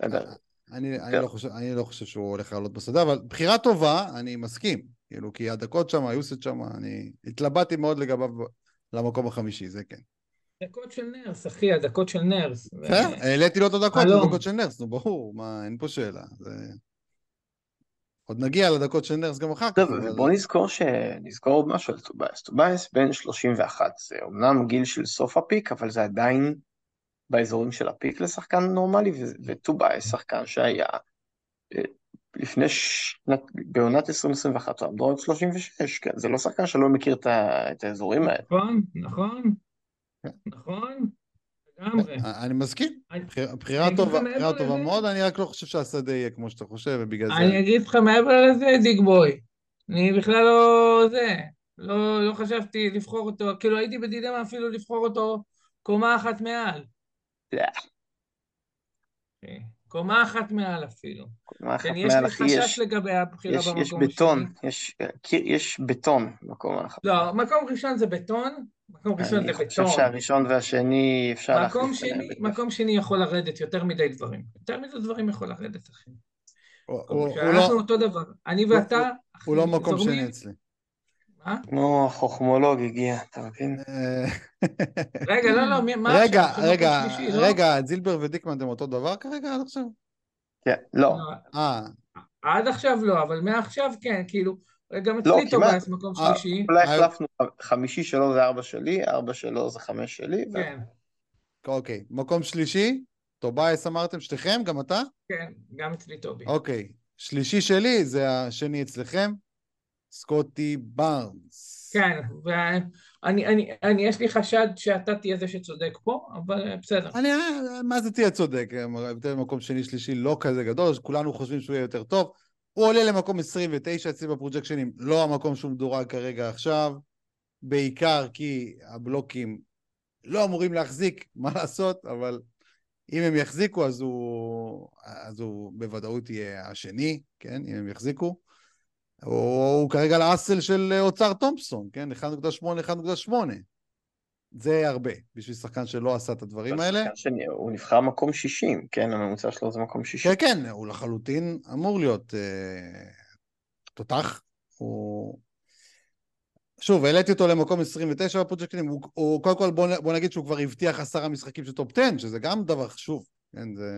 S2: בסדר.
S1: אני, אני. לא חושב, אני לא חושב שהוא הולך לעלות בשדה, אבל בחירה טובה, אני מסכים. כאילו, כי הדקות שם, היוסט שם, אני התלבטתי מאוד לגביו למקום החמישי, זה כן.
S3: דקות של נרס, אחי, הדקות של נרס. ו-
S1: בסדר, העליתי לו את הדקות. לדקות של נרס, נו ברור, מה, אין פה שאלה. עוד נגיע לדקות של נרס גם אחר כך.
S2: טוב,
S1: אבל-
S2: ובוא נזכור ש... נזכור עוד משהו על טובייס. טובייס בן 31, זה אומנם גיל של סוף ה peak, אבל זה עדיין באזורים של ה peak לשחקן נורמלי, ו- וטובייס שחקן שהיה אה, לפני שנת, בעונת 2021, הוא עמד ב rank 36, כן, זה לא שחקן שלא מכיר את, האזורים האלה.
S3: נכון, נכון,
S1: כן.
S3: נכון, לגמרי.
S1: אני מסכים,
S3: אני- אני
S1: בחירה טובה, בחירה טובה מאוד, אני רק לא חושב שהשדה יהיה כמו שאתה חושב, ובגלל
S3: אני
S1: זה...
S3: אגיד לך מעבר לזה, דיג בוי. אני בכלל לא זה, לא, לא חשבתי לבחור אותו, כאילו הייתי בדילמה אפילו לבחור אותו קומה אחת מעל.
S2: לא.
S3: קומה אחת מעל אפילו.
S2: מה אחת
S3: כן, יש
S2: מעל,
S3: לי
S2: אחי,
S3: חשש
S2: יש,
S3: לגבי הבחירה
S2: יש, יש
S3: במקום
S2: בטון,
S3: השני.
S2: יש, קיר- יש בטון במקום האחת.
S3: לא, מקום ראשון זה בטון, מקום ראשון
S2: אני
S3: זה
S2: חושב
S3: בטון.
S2: שהראשון והשני אפשר
S3: מקום
S2: להחליף ביניהם.
S3: מקום שני יכול לרדת יותר מדי דברים. יותר מדי דברים יכול לרדת, אחי.
S1: הוא- הוא- הוא
S3: אנחנו
S1: לא-
S3: אותו דבר. אני
S1: הוא-
S3: ואתה,
S1: הוא לא מקום
S3: זורמים-
S1: שני אצלי.
S2: נו, החוכמולוג הגיע, אתה מבין?
S1: אה,
S3: רגע, לא, לא, מה
S1: רגע, רגע,
S3: לא?
S1: רגע, זילבר ודיקמן הם אותו דבר כרגע עד עכשיו?
S2: כן, לא,
S1: אה,
S3: עד עכשיו לא, אבל מעכשיו כן, כאילו, גם
S2: לא,
S3: אצלי. טובייס מקום
S1: אה,
S3: שלישי.
S2: אולי
S1: אה,
S2: החלפנו, חמישי שלו זה ארבע שלי, ארבע שלו זה חמש שלי,
S3: כן,
S1: אוקיי. מקום שלישי, טובייס אמרתם, שתיכם, גם אתה?
S3: כן, גם אצלי טובי.
S1: אוקיי. שלישי שלי זה השני אצלכם, סקוטי בארנס.
S3: כן, ואני, אני, אני, יש לי חשד שאתה תהיה זה שצודק פה, אבל אה, בסדר.
S1: אני, מה זה תהיה צודק? ההבדל במקום שני שלישי לא כזה גדול, כולנו חושבים שהוא יהיה יותר טוב. הוא עולה למקום 29 אצלי בפרוג'קשנים, לא המקום שהוא מדורג כרגע עכשיו, בעיקר כי הבלוקים לא אמורים להחזיק, מה לעשות, אבל אם הם יחזיקו אז הוא, אז הוא בוודאות יהיה השני, כן, אם הם יחזיקו. הוא, הוא כרגע לאסל של אוצר תומפסון, כן, 1.8, 1.8. זה הרבה, בשביל שחקן שלא עשה את הדברים האלה.
S2: שני, הוא נבחר מקום 60, כן, הממוצע שלו זה מקום 60.
S1: כן, כן, הוא לחלוטין אמור להיות אה, תותח. הוא... שוב, העליתי אותו למקום 29 ב projectים, הוא, הוא קודם כל בוא, בוא נגיד שהוא כבר הבטיח עשרה משחקים של טופ 10, שזה גם דבר חשוב, כן, זה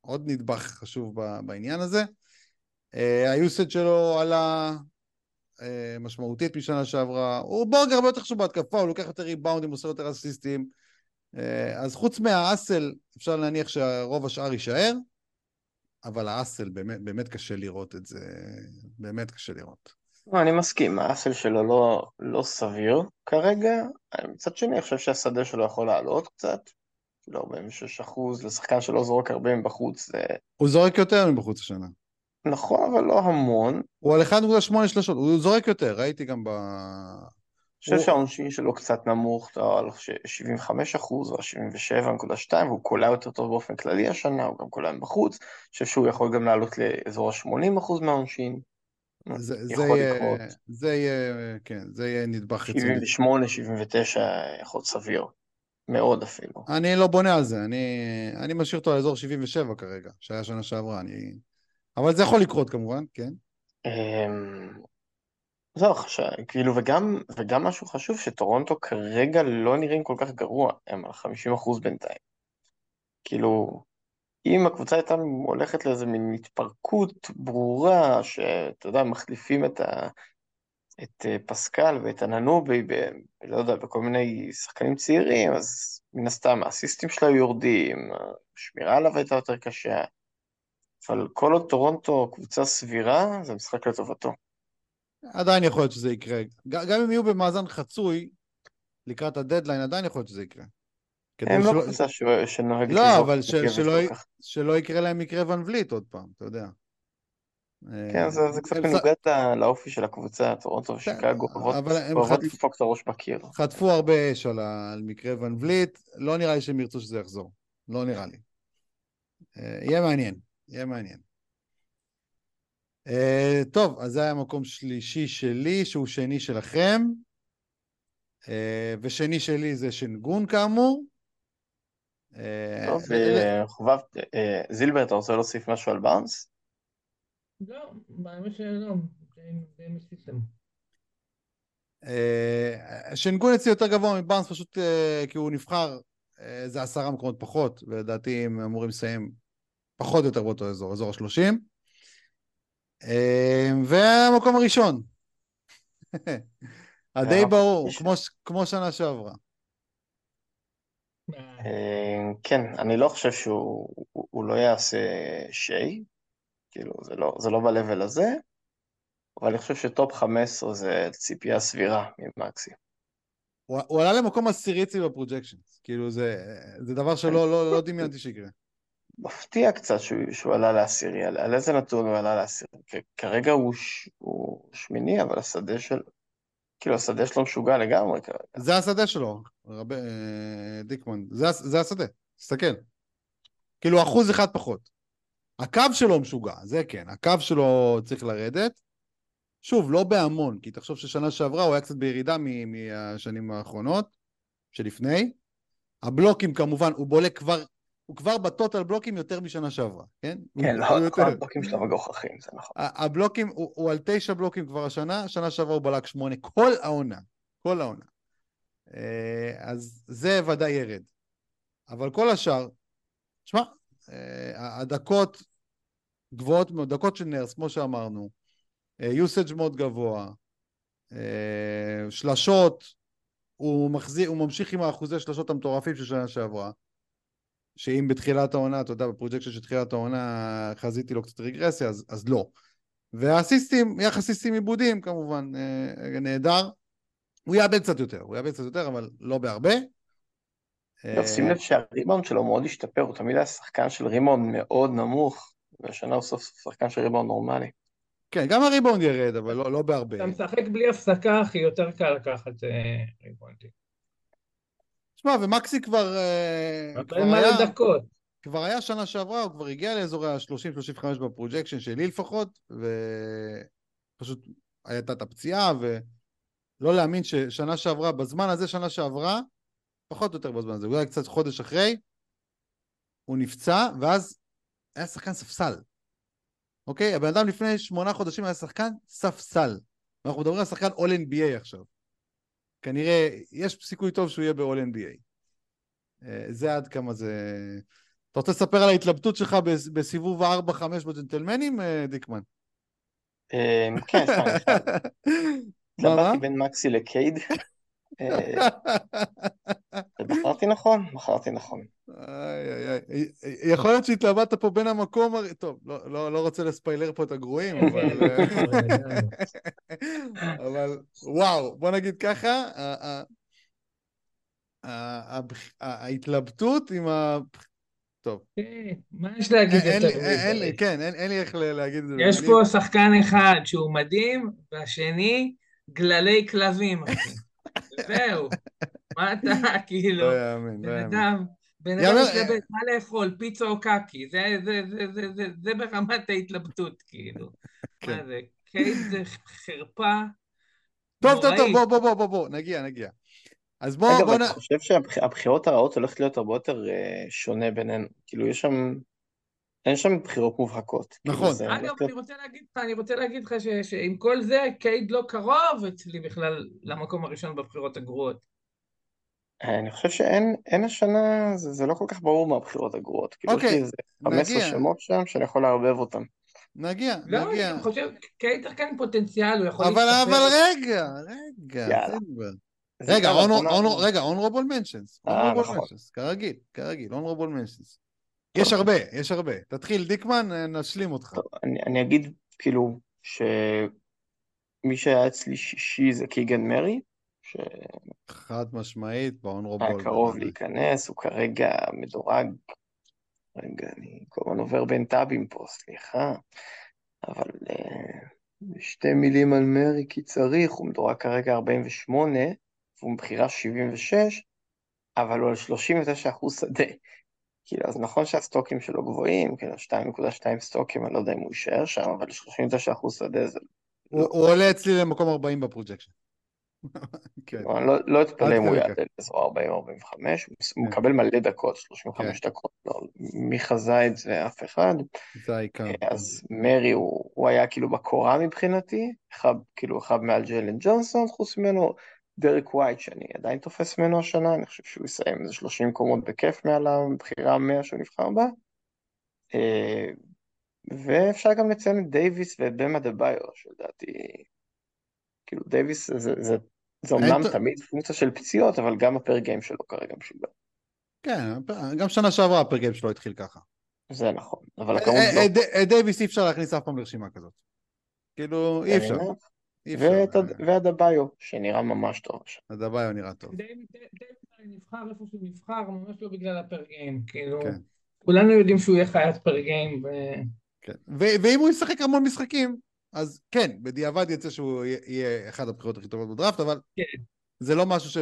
S1: עוד נדבך חשוב בעניין הזה. אה, היוסד שלו עלה אה, משמעותית משנה שעברה, הוא בורג הרבה יותר חשוב בהתקפה, הוא לוקח יותר ריבאונדים, עושה יותר אסיסטים. אה, אז חוץ מה hustle, אפשר להניח שהרוב השאר יישאר, אבל ה hustle, באמת, באמת קשה לראות את זה, באמת קשה לראות.
S2: לא, אני מסכים, האסל שלו לא, לא סביר כרגע, מצד שני אני חושב שהשדה שלו יכול לעלות קצת, לא 46 אחוז, לשחקן שלא זורק הרבה מבחוץ, זה
S1: הוא זורק יותר מבחוץ השנה.
S2: נכון, אבל לא המון.
S1: הוא על 1.8 שלשות, הוא זורק יותר, ראיתי גם ב...
S2: אני חושב שהעונשין שלו קצת נמוך, על 75 אחוז או 77.2, והוא קולע יותר טוב באופן כללי השנה, הוא גם קולע מבחוץ. אני חושב שהוא יכול גם לעלות לאזור ה-80 אחוז מהעונשין.
S1: זה, יהיה. זה יהיה, כן, זה יהיה נדבך רציני.
S2: 78, 79 יכול להיות סביר. מאוד אפילו.
S1: אני לא בונה על זה, אני, אני משאיר אותו על אזור 77 כרגע, שהיה שנה שעברה, אני... אבל זה יכול לקרות כמובן, כן.
S2: אמ, זהו. כאילו, וגם, וגם משהו חשוב, שטורונטו כרגע לא נראים כל כך גרוע, הם על 50% בינתיים. כאילו, אם הקבוצה הייתה הולכת לאיזה מין התפרקות ברורה, שאתה יודע, מחליפים את, ה... את אה, פסקל ואת הננובי, ב... לא יודע, בכל מיני שחקנים צעירים, אז מן הסתם האסיסטים שלה יורדים, השמירה עליו הייתה יותר קשה, אבל כל עוד טורונטו קבוצה סבירה, זה משחק לטובתו.
S1: עדיין יכול להיות שזה יקרה. גם אם יהיו במאזן חצוי לקראת הדדליין, עדיין יכול להיות שזה יקרה.
S2: הם לא
S1: שלא-
S2: קבוצה ש- שנוהגת
S1: לא, אבל שלא. שלא יקרה להם מקרה ון וליט עוד פעם, אתה יודע.
S2: כן, זה, זה קצת
S1: הם
S2: מנוגד לאופי של הקבוצה, טורונטו ושיקגו אוהבות לדפוק את הראש בקיר.
S1: חטפו הרבה אש. על מקרה ון וליט, לא נראה לי שהם ירצו שזה יחזור. לא נראה לי. אה, יהיה מעניין, יהיה מעניין. אה, טוב, אז זה היה מקום שלישי שלי, שהוא שני שלכם. אה, ושני שלי זה שנגון כאמור. אה,
S2: טוב, חובב, זילבר, אתה רוצה להוסיף משהו על בארנס?
S3: לא, האמת שלא, די- די מסיסטם.
S1: אה, שנגון אצלי יותר גבוה מבארנס פשוט כי הוא נבחר, זה עשרה מקומות פחות, ולדעתי הם אמורים לסיים פחות או יותר באותו אזור, אזור השלושים. אה, והמקום הראשון. הדי
S2: והמקום
S1: ברור. כמו, כמו שנה שעברה.
S2: אה, כן, אני לא חושב שהוא הוא- הוא לא יעשה שיי, כאילו, זה לא, זה לא ב-level הזה, אבל אני חושב שטופ 15 זה ציפייה סבירה ממקסי.
S1: הוא, הוא עלה למקום עשירי אצלי בפרוג'קשנס, כאילו זה, זה דבר שלא לא, לא דמיינתי שיקרה.
S2: מפתיע קצת שהוא, שהוא עלה לעשירי, על, על איזה נתון הוא עלה לעשירי? כרגע הוא, ש, הוא שמיני, אבל השדה של... כאילו, השדה שלו משוגע לגמרי כרגע.
S1: זה השדה שלו, רבי, אה, דיקמן, זה, זה השדה, תסתכל. כאילו אחוז אחד פחות. הקו שלו משוגע, זה כן, הקו שלו צריך לרדת. שוב, לא בהמון, כי תחשוב ששנה שעברה הוא היה קצת בירידה מהשנים האחרונות, שלפני. הבלוקים כמובן, הוא בולק כבר, הוא כבר בטוטל בלוקים יותר משנה שעברה, כן?
S2: כן, לא, כל
S1: יותר.
S2: הבלוקים שלו מגוחכים, זה נכון.
S1: הבלוקים, הוא, הוא על תשע בלוקים כבר השנה, שנה שעברה הוא בלק שמונה, כל העונה, כל העונה. אה, אז זה ודאי ירד. אבל כל השאר, שמע, אה, הדקות גבוהות מאוד, דקות של נרס, כמו שאמרנו, יוסאג' מאוד גבוה, אה, שלשות, הוא, מחזיר, הוא ממשיך עם האחוזי שלשות המטורפים של שנה שעברה, שאם בתחילת העונה, אתה יודע, ב projection של תחילת העונה חזיתי לו קצת רגרסיה, אז, אז לא. והאסיסטים, יחס אסיסטים עיבודים כמובן, אה, נהדר. הוא יאבד קצת יותר, הוא יאבד קצת יותר, אבל לא בהרבה.
S2: אגב, שים
S1: אה,
S2: לב שהריבאונד שלו מאוד השתפר, הוא תמיד היה שחקן של ריבאונד מאוד נמוך, והשנה הוא סוף סוף שחקן של ריבאונד נורמלי.
S1: כן, גם הריבאונד ירד, אבל לא, לא בהרבה.
S3: אתה משחק בלי הפסקה, אחי, יותר קל לקחת אה, ריבונדים.
S1: שמע, ומקסי כבר, אה, כבר, היה,
S3: לדקות.
S1: כבר היה שנה שעברה, הוא כבר הגיע לאזורי ה-30-35 ב projection שלי לפחות, ופשוט הייתה את הפציעה, ולא להאמין ששנה שעברה, בזמן הזה שנה שעברה, פחות או יותר בזמן הזה, אולי קצת חודש אחרי, הוא נפצע, ואז היה שחקן ספסל. אוקיי? הבן אדם לפני שמונה חודשים היה שחקן ספסל. ואנחנו מדברים על שחקן All NBA עכשיו. כנראה, יש סיכוי טוב שהוא יהיה ב-All NBA. אה, זה עד כמה זה... אתה רוצה לספר על ההתלבטות שלך בס- בסיבוב ה-4-5 בג'נטלמנים, אה, דיקמן?
S2: אה, כן,
S1: מה?
S2: התלבטתי בין מקסי לקייד, אה, ובחרתי נכון, בחרתי נכון.
S1: איי, איי, איי. יכול להיות שהתלבטת פה בין המקום, טוב, לא, לא, לא רוצה לספיילר פה את הגרועים, אבל... אבל וואו, בוא נגיד ככה, ההתלבטות עם, ה... טוב.
S3: מה יש להגיד יותר מזה?
S1: כן, אין אין לי איך להגיד את זה.
S3: יש. פה שחקן אחד שהוא מדהים, והשני גללי כלבים. זהו. מה אתה, כאילו,
S1: לא יאמן, לא יאמן.
S3: בן אדם מתלבט מה לאכול, פיצה או קקי, זה, זה, זה, זה, זה, זה ברמת ההתלבטות, כאילו.
S1: כן.
S3: מה זה, קייט זה חרפה
S1: טוב, טוב, טוב. בוא, בוא, בוא, בוא, בוא, נגיע, נגיע. אז בוא,
S2: רגע,
S1: בוא נ...
S2: אתה חושב שהבחירות הרעות הולכת להיות הרבה יותר אה, שונה בינינו? כאילו, יש שם... אין שם בחירות מובהקות. כאילו,
S1: נכון.
S2: זה
S3: אגב, אני רוצה להגיד לך, אני רוצה להגיד לך ש- שעם כל זה, קייד לא קרוב אצלי בכלל למקום הראשון בבחירות הגרועות.
S2: אני חושב שאין אין השנה, זה, זה לא כל כך ברור מהבחירות הגרועות. כאילו, יש
S1: אוקיי,
S2: לי איזה 15
S1: נגיע.
S2: שמות שם שאני יכול לערבב אותם.
S1: נגיע,
S3: לא,
S1: נגיע.
S3: אני חושב, קייד שחקן פוטנציאל, הוא יכול
S1: אבל,
S3: להשתפר.
S1: אבל רגע, רגע,
S2: יאללה.
S1: רגע.
S2: אה,
S1: honorable
S2: נכון.
S1: mentions, כרגיל, כרגיל, honorable mentions. יש הרבה, יש הרבה. תתחיל, דיקמן, נשלים אותך.
S2: טוב, אני, אני אגיד, כאילו, שמי שהיה אצלי שישי זה קיגן מרי, שהיה
S1: חד משמעית, ב-honorable.
S2: קרוב
S1: בוודאי.
S2: להיכנס, הוא כרגע מדורג. רגע, אני כל הזמן עובר בין tabים פה, סליחה. אבל אה, שתי מילים על מרי כי צריך, הוא מדורג כרגע 48, והוא בבחירה 76, אבל הוא על 39 אחוז שדה. כאילו, אז נכון שהסטוקים שלו גבוהים, כאילו 2.2 סטוקים, אני לא יודע אם הוא יישאר שם, אבל 39 אחוז שדה זה...
S1: הוא הוא עולה אצלי למקום 40 ב projection.
S2: כן, לא, לא אתפלא אם הוא. יעלה לאזור 40-45, הוא
S1: כן.
S2: מקבל מלא דקות, 35 דקות, לא, מי חזה את זה? אף אחד.
S1: זה העיקר.
S2: אז מרי הוא, הוא היה כאילו בקורה מבחינתי, אחד, כאילו אחד מעל ג'יילן ג'ונסון, חוץ ממנו דרק ווייט שאני עדיין תופס ממנו השנה, אני חושב שהוא יסיים איזה 30 מקומות בכיף מעל הבחירה המאה שהוא נבחר בה. אה, ואפשר גם לציין את דייוויס ואת באם אדבאיו, שלדעתי, כאילו דייוויס זה, זה, זה, אומנם
S1: אין-
S2: תמיד פונקציה של פציעות, אבל גם ה per game שלו כרגע משוגע.
S1: כן, גם שנה שעברה ה per game שלו התחיל ככה.
S2: זה נכון, אבל הכמות
S1: אה,
S2: לא...
S1: אה, ד- את דייוויס אי אפשר להכניס אף פעם לרשימה כזאת. כאילו, אי אפשר.
S2: ואדבאיו, שנראה ממש טוב עכשיו.
S1: אדבאיו נראה טוב.
S3: נבחר איפה שהוא נבחר, ממש לא בגלל ה per game, כאילו,
S1: כן.
S3: כולנו יודעים שהוא יהיה חיית per game, ו-
S1: כן. ו- ואם הוא ישחק המון משחקים, אז כן, בדיעבד יצא שהוא יהיה- יהיה אחד הבחירות הכי טובות בדראפט, אבל
S3: כן.
S1: זה לא משהו ש...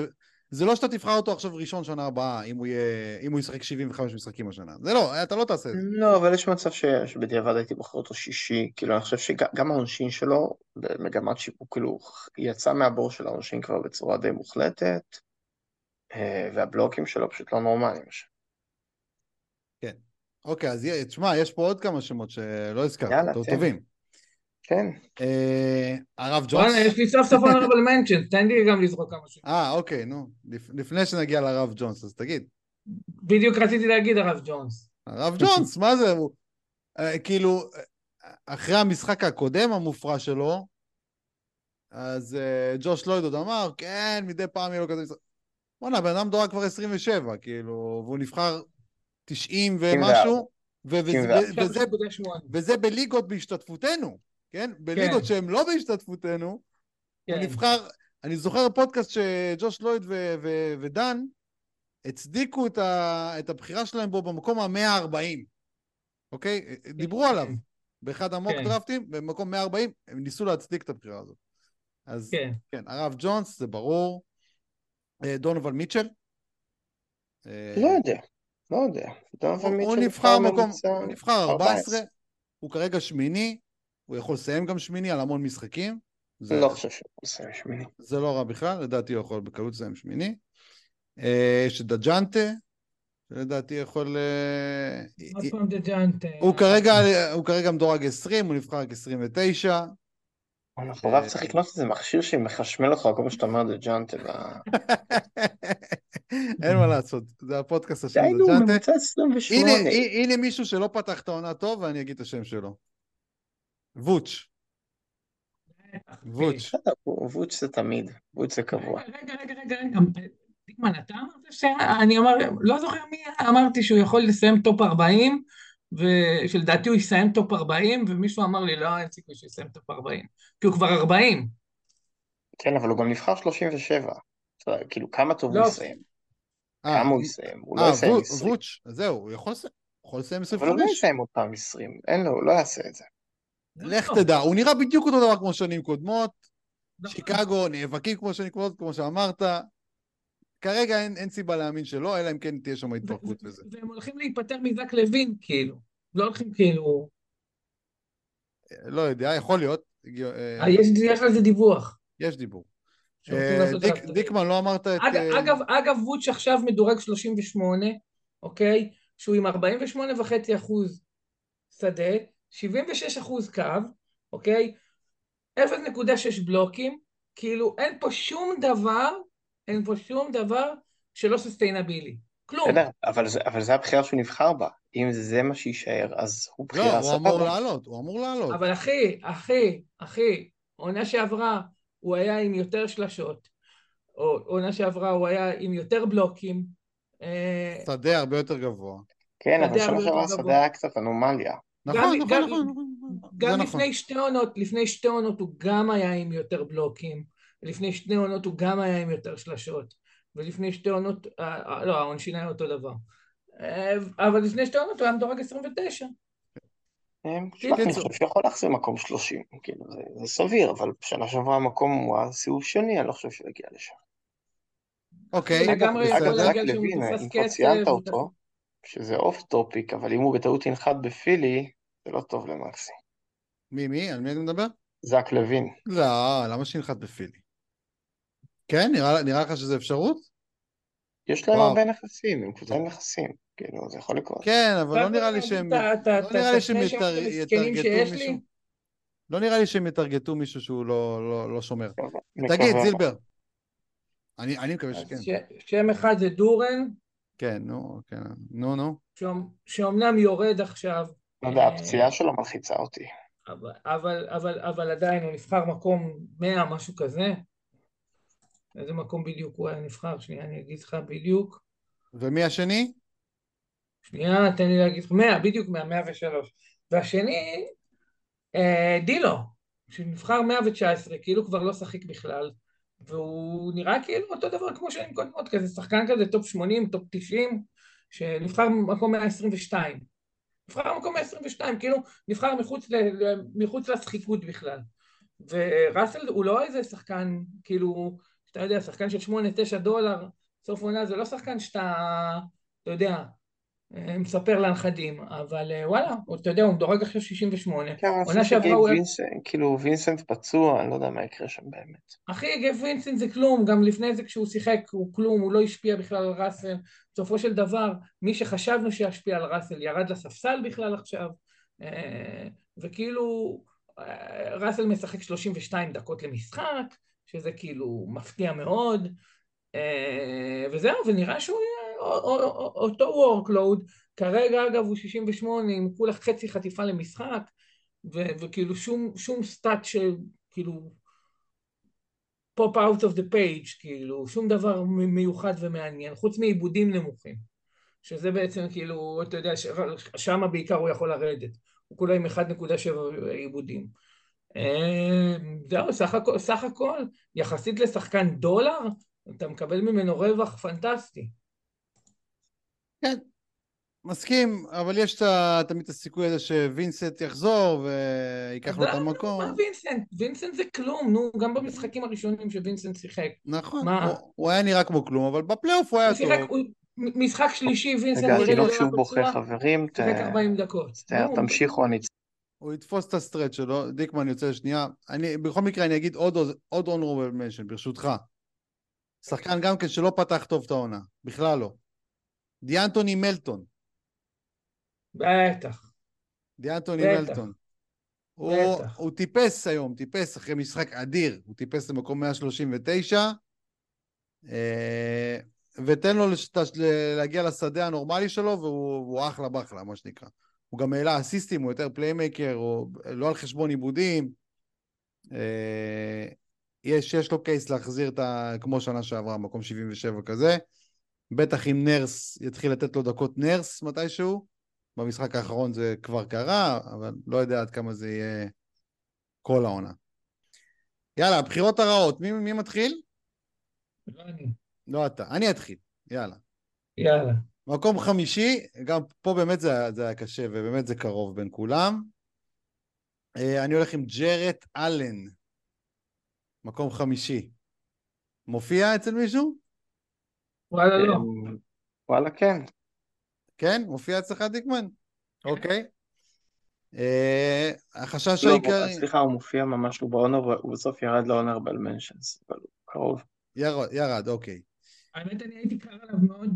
S1: זה לא שאתה תבחר אותו עכשיו ראשון שנה הבאה, אם הוא, יהיה... אם הוא ישחק 75 משחקים השנה. זה לא, אתה לא תעשה את זה.
S2: לא, אבל יש מצב ש... שבדיעבד הייתי בוחר אותו שישי, כאילו אני חושב שגם העונשין שלו, במגמת שיפור, כאילו יצא מהבור של העונשין כבר בצורה די מוחלטת, אה, והבלוקים שלו פשוט לא נורמליים.
S1: אוקיי, אז תשמע, יש פה עוד כמה שמות שלא הזכרת,
S2: יאללה.
S1: טובים.
S2: כן,
S1: אה, הרב ג'ונס.
S3: וואלה, יש לי סוף סוף honorable mention, תן לי גם לזרוק כמה ש...
S1: אה, אוקיי, נו. לפ- לפני שנגיע לרב ג'ונס, אז תגיד.
S3: בדיוק רציתי להגיד הרב ג'ונס.
S1: הרב ג'ונס, מה זה? אה, כאילו, אחרי המשחק הקודם המופרע שלו, אז אה, ג'וש לויד עוד אמר, כן, מדי פעם יהיה לו כזה משחק. בואנה, הבן אדם דורג כבר 27, כאילו, והוא נבחר 90 ומשהו, ו- וזה-
S2: 94.
S1: וזה,
S3: 3.8.
S1: וזה בליגות בהשתתפותנו, כן? בליגות שהן לא בהשתתפותנו, הוא
S3: כן.
S1: נבחר, אני זוכר פודקאסט שג'וש לויד ו- ו- ודן הצדיקו את, ה- את הבחירה שלהם בו במקום ה-140, אוקיי? דיברו עליו באחד המוק
S3: כן.
S1: דרפטים, במקום 140, הם ניסו להצדיק את הבחירה הזאת. אז
S3: כן.
S1: כן, הרב ג'ונס, זה ברור. אה, דונובל מיטשל. אה,
S2: לא יודע, לא יודע. דונובל
S1: הוא, הוא נבחר מקום, הוא נבחר 14,
S2: 14.
S1: הוא כרגע שמיני, הוא יכול לסיים גם שמיני על המון משחקים. זה,
S2: לא חושב שהוא עושה שמיני.
S1: זה לא רע בכלל, לדעתי הוא יכול בקלות לסיים שמיני. אה, יש את דג'אנטה, שלדעתי יכול... אה,
S3: עוד פעם דג'אנטה.
S1: הוא כרגע, מדורג 20, הוא נבחר רק 29.
S2: אנחנו רק צריך לקנות איזה מכשיר שמחשמל אותך כל מה שאתה אומר לג'אנטה. ב-
S1: אין מה לעשות, זה הפודקאסט השני,
S2: די נו,
S1: דג'אנטה.
S2: ממוצע 28.
S1: הנה, הנה, הנה מישהו שלא פתח את העונה טוב, ואני אגיד את השם שלו. ווץ', ווץ'.
S2: בסדר, ווץ' זה תמיד, ווץ' זה קבוע.
S3: רגע, רגע, רגע, רגע. דיקמן, אתה אמרת ש... אני אמר, לא זוכר מי אמרתי שהוא יכול לסיים טופ 40, ושלדעתי הוא יסיים טופ 40, ומישהו אמר לי, לא, אין סיכוי שהוא יסיים טופ 40. כי הוא כבר 40.
S2: כן, אבל הוא גם נבחר 37. אתה יודע, כאילו, כמה טוב
S3: לא.
S2: הוא יסיים?
S1: אה,
S2: כמה הוא יסיים? הוא לא
S1: אה,
S2: יסיים
S1: וו-
S2: 20.
S1: ווץ', זהו, הוא יכול לסיים. יכול לסיים
S2: אבל הוא לא
S1: 25.
S2: יסיים עוד פעם 20, אין לו, הוא לא יעשה את זה.
S1: לך
S3: לא,
S1: תדע, הוא נראה בדיוק אותו דבר כמו שנים קודמות.
S3: נכון.
S1: שיקגו נאבקים כמו שנים קודמות, כמו שאמרת. כרגע אין, אין סיבה להאמין שלא, אלא אם כן תהיה שם התפרקות וזה.
S3: והם הולכים להיפטר מזק לוין, כאילו. לא הולכים כאילו...
S1: לא יודע, יכול להיות. אה,
S3: אה, יש יש על זה דיווח.
S1: יש דיבור. אה, דיק- דיקמן, לא אמרת את...
S3: אגב,
S1: אה,
S3: אגב, אגב, ווץ' עכשיו מדורג 38, אוקיי? שהוא עם 48.5 אחוז שדה, 76 אחוז קו, אוקיי? 0.6 בלוקים, כאילו אין פה שום דבר, אין פה שום דבר שלא סוסטיינבילי. כלום.
S2: בסדר, אבל זה- אבל זה הבחירה שהוא נבחר בה. אם זה מה שיישאר, אז הוא
S1: לא,
S2: בחירה
S1: הוא אמור
S2: סבבה.
S1: לעלות, הוא אמור לעלות.
S3: אבל אחי, אחי, אחי, עונה שעברה הוא היה עם יותר שלשות, או עונה שעברה הוא היה עם יותר בלוקים. אה,
S1: שדה הרבה יותר גבוה.
S2: כן, אבל שנה
S3: הרבה
S2: שעברה השדה. היה קצת אנומליה.
S1: נכון,
S3: גם-
S1: נכון,
S3: גם-
S1: נכון, נכון.
S3: גם
S1: זה נכון.
S3: לפני שתי עונות, לפני שתי עונות הוא גם היה עם יותר בלוקים, ולפני שתי עונות הוא גם היה עם יותר שלשות, ולפני שתי עונות, אה, אה, לא, העונשין היה אותו דבר. אה, אבל לפני שתי עונות הוא היה מדורג 29.
S2: אה, תשמע, אני. חושב שהוא יכול להחזיר מקום 30, כאילו, זה, זה סביר, אבל בשנה שעברה המקום הוא היה סיבוב שני, אני לא חושב שהוא יגיע לשם.
S1: אוקיי,
S3: זה לגמרי יכול
S2: אגב, זק
S3: לשם
S2: לוין, אם כבר ציינת אותו, שזה off topic, אבל אם הוא בטעות ינחת בפילי, זה לא טוב למקסי.
S1: מי, מי? על מי אתה מדבר?
S2: זק לוין.
S1: לא, למה שינחת בפילי? כן? נראה נראה לך שזו אפשרות?
S2: יש להם. הרבה נכסים, הם קבוצה עם נכסים, כאילו, זה יכול לקרות.
S1: כן, אבל לא נראה לי שהם... לא נראה לי שהם
S3: י
S1: target
S3: ו
S1: מישהו. לא נראה לי שהם י target ו מישהו שהוא לא- לא לא שומר. תגיד. זילבר. אני אני מקווה שכן.
S3: ש- שם אחד זה דורן,
S1: כן, נו, כן. נו, נו.
S3: שאומ- שאומנם יורד עכשיו,
S2: לא יודע,
S3: אה,
S2: הפציעה שלו מלחיצה אותי.
S3: אבל, אבל, אבל, אבל עדיין הוא נבחר מקום 100, משהו כזה. איזה מקום בדיוק הוא היה נבחר? שנייה, אני אגיד לך בדיוק.
S1: ומי השני?
S3: שנייה, תן לי להגיד לך. 100, בדיוק 100, 103. והשני, אה, דילו, שנבחר 119, כאילו כבר לא שיחק בכלל. והוא נראה כאילו אותו דבר כמו שנים קודמות, כזה שחקן כזה טופ 80, טופ 90, שנבחר במקום 122. נבחר במקום 122, כאילו נבחר מחוץ, ל, מחוץ לשחקנים בכלל. וראסל הוא לא איזה שחקן, כאילו, אתה יודע, שחקן של 8-9 דולר, סוף עונה זה לא שחקן שאתה, אתה יודע, מספר לנכדים, אבל אה, וואלה, אתה יודע, הוא מדורג עכשיו 68.
S2: כן,
S3: עונה שעברה הוא.
S2: וינסנט, כאילו וינסנט פצוע, אני לא יודע מה יקרה שם באמת.
S3: אחי, גב וינסנט זה כלום, גם לפני זה כשהוא שיחק הוא כלום, הוא לא השפיע בכלל על ראסל. בסופו של דבר, מי שחשבנו שישפיע על ראסל ירד לספסל בכלל עכשיו, אה, וכאילו אה, ראסל משחק 32 דקות למשחק, שזה כאילו מפתיע מאוד, אה, וזהו, ונראה שהוא יהיה אותו workload, כרגע אגב הוא 68 עם כולה חצי חטיפה למשחק, ו- וכאילו שום, שום stat שכאילו pop out of the page, כאילו, שום דבר מיוחד ומעניין, חוץ מעיבודים נמוכים. שזה בעצם כאילו, אתה יודע, שם בעיקר הוא יכול לרדת. הוא כולה עם 1.7 עיבודים. אה, זהו, סך סך הכל, יחסית לשחקן דולר, אתה מקבל ממנו רווח פנטסטי.
S1: מסכים, אבל יש תמיד את הסיכוי הזה שווינסט יחזור וייקח לו את המקום.
S3: מה וינסנט? וינסנט זה כלום, נו, גם במשחקים הראשונים שווינסנט שיחק.
S1: נכון,
S3: מה?
S1: הוא- היה נראה כמו כלום, אבל בפלייאוף הוא היה טוב.
S3: משחק שלישי, וינסנט נראה לי לא
S2: שוב
S3: היה
S2: בוכה חברים, ת-
S3: שיחק 40 דקות.
S2: ת-
S3: נו,
S2: תמשיכו, אני
S1: הוא יתפוס את הסטרט שלו, דיקמן יוצא לשנייה. אני, בכל מקרה אני אגיד עוד, עוד honorable mention, ברשותך. שחקן גם כן שלא פתח טוב את העונה, בכלל לא. דיאנתוני מלטון.
S3: בטח.
S1: דיאנתוני
S3: בטח.
S1: מלטון. הוא,
S3: בטח.
S1: הוא טיפס היום, טיפס אחרי משחק אדיר, הוא טיפס למקום 139, אה, ותן לו לש, תש- להגיע לשדה הנורמלי שלו, והוא אחלה באחלה, מה שנקרא. הוא גם העלה אסיסטים, הוא יותר playmaker, הוא לא על חשבון עיבודים. אה, יש, יש לו קייס להחזיר את ה... כמו שנה שעברה, מקום 77 כזה. בטח אם נרס יתחיל לתת לו דקות נרס מתישהו. במשחק האחרון זה כבר קרה, אבל לא יודע עד כמה זה יהיה כל העונה. יאללה, הבחירות הרעות, מי, מי מתחיל?
S3: לא אני.
S1: לא אתה, אני אתחיל, יאללה.
S3: יאללה.
S1: מקום חמישי, גם פה באמת זה, זה היה קשה, ובאמת זה קרוב בין כולם. אה, אני הולך עם ג'רט אלן, מקום חמישי. מופיע אצל מישהו?
S3: וואלה לא.
S2: אמ, וואלה, כן.
S1: כן? מופיע אצלך דיקמן? אוקיי. אה, החשש
S2: לא,
S1: העיקרי...
S2: סליחה, הוא מופיע ממש, הוא באונר, הוא בסוף ירד לאונרבל מנשנס, אבל הוא קרוב.
S1: ירד, ירד, אוקיי.
S3: האמת, אני הייתי קר עליו מאוד,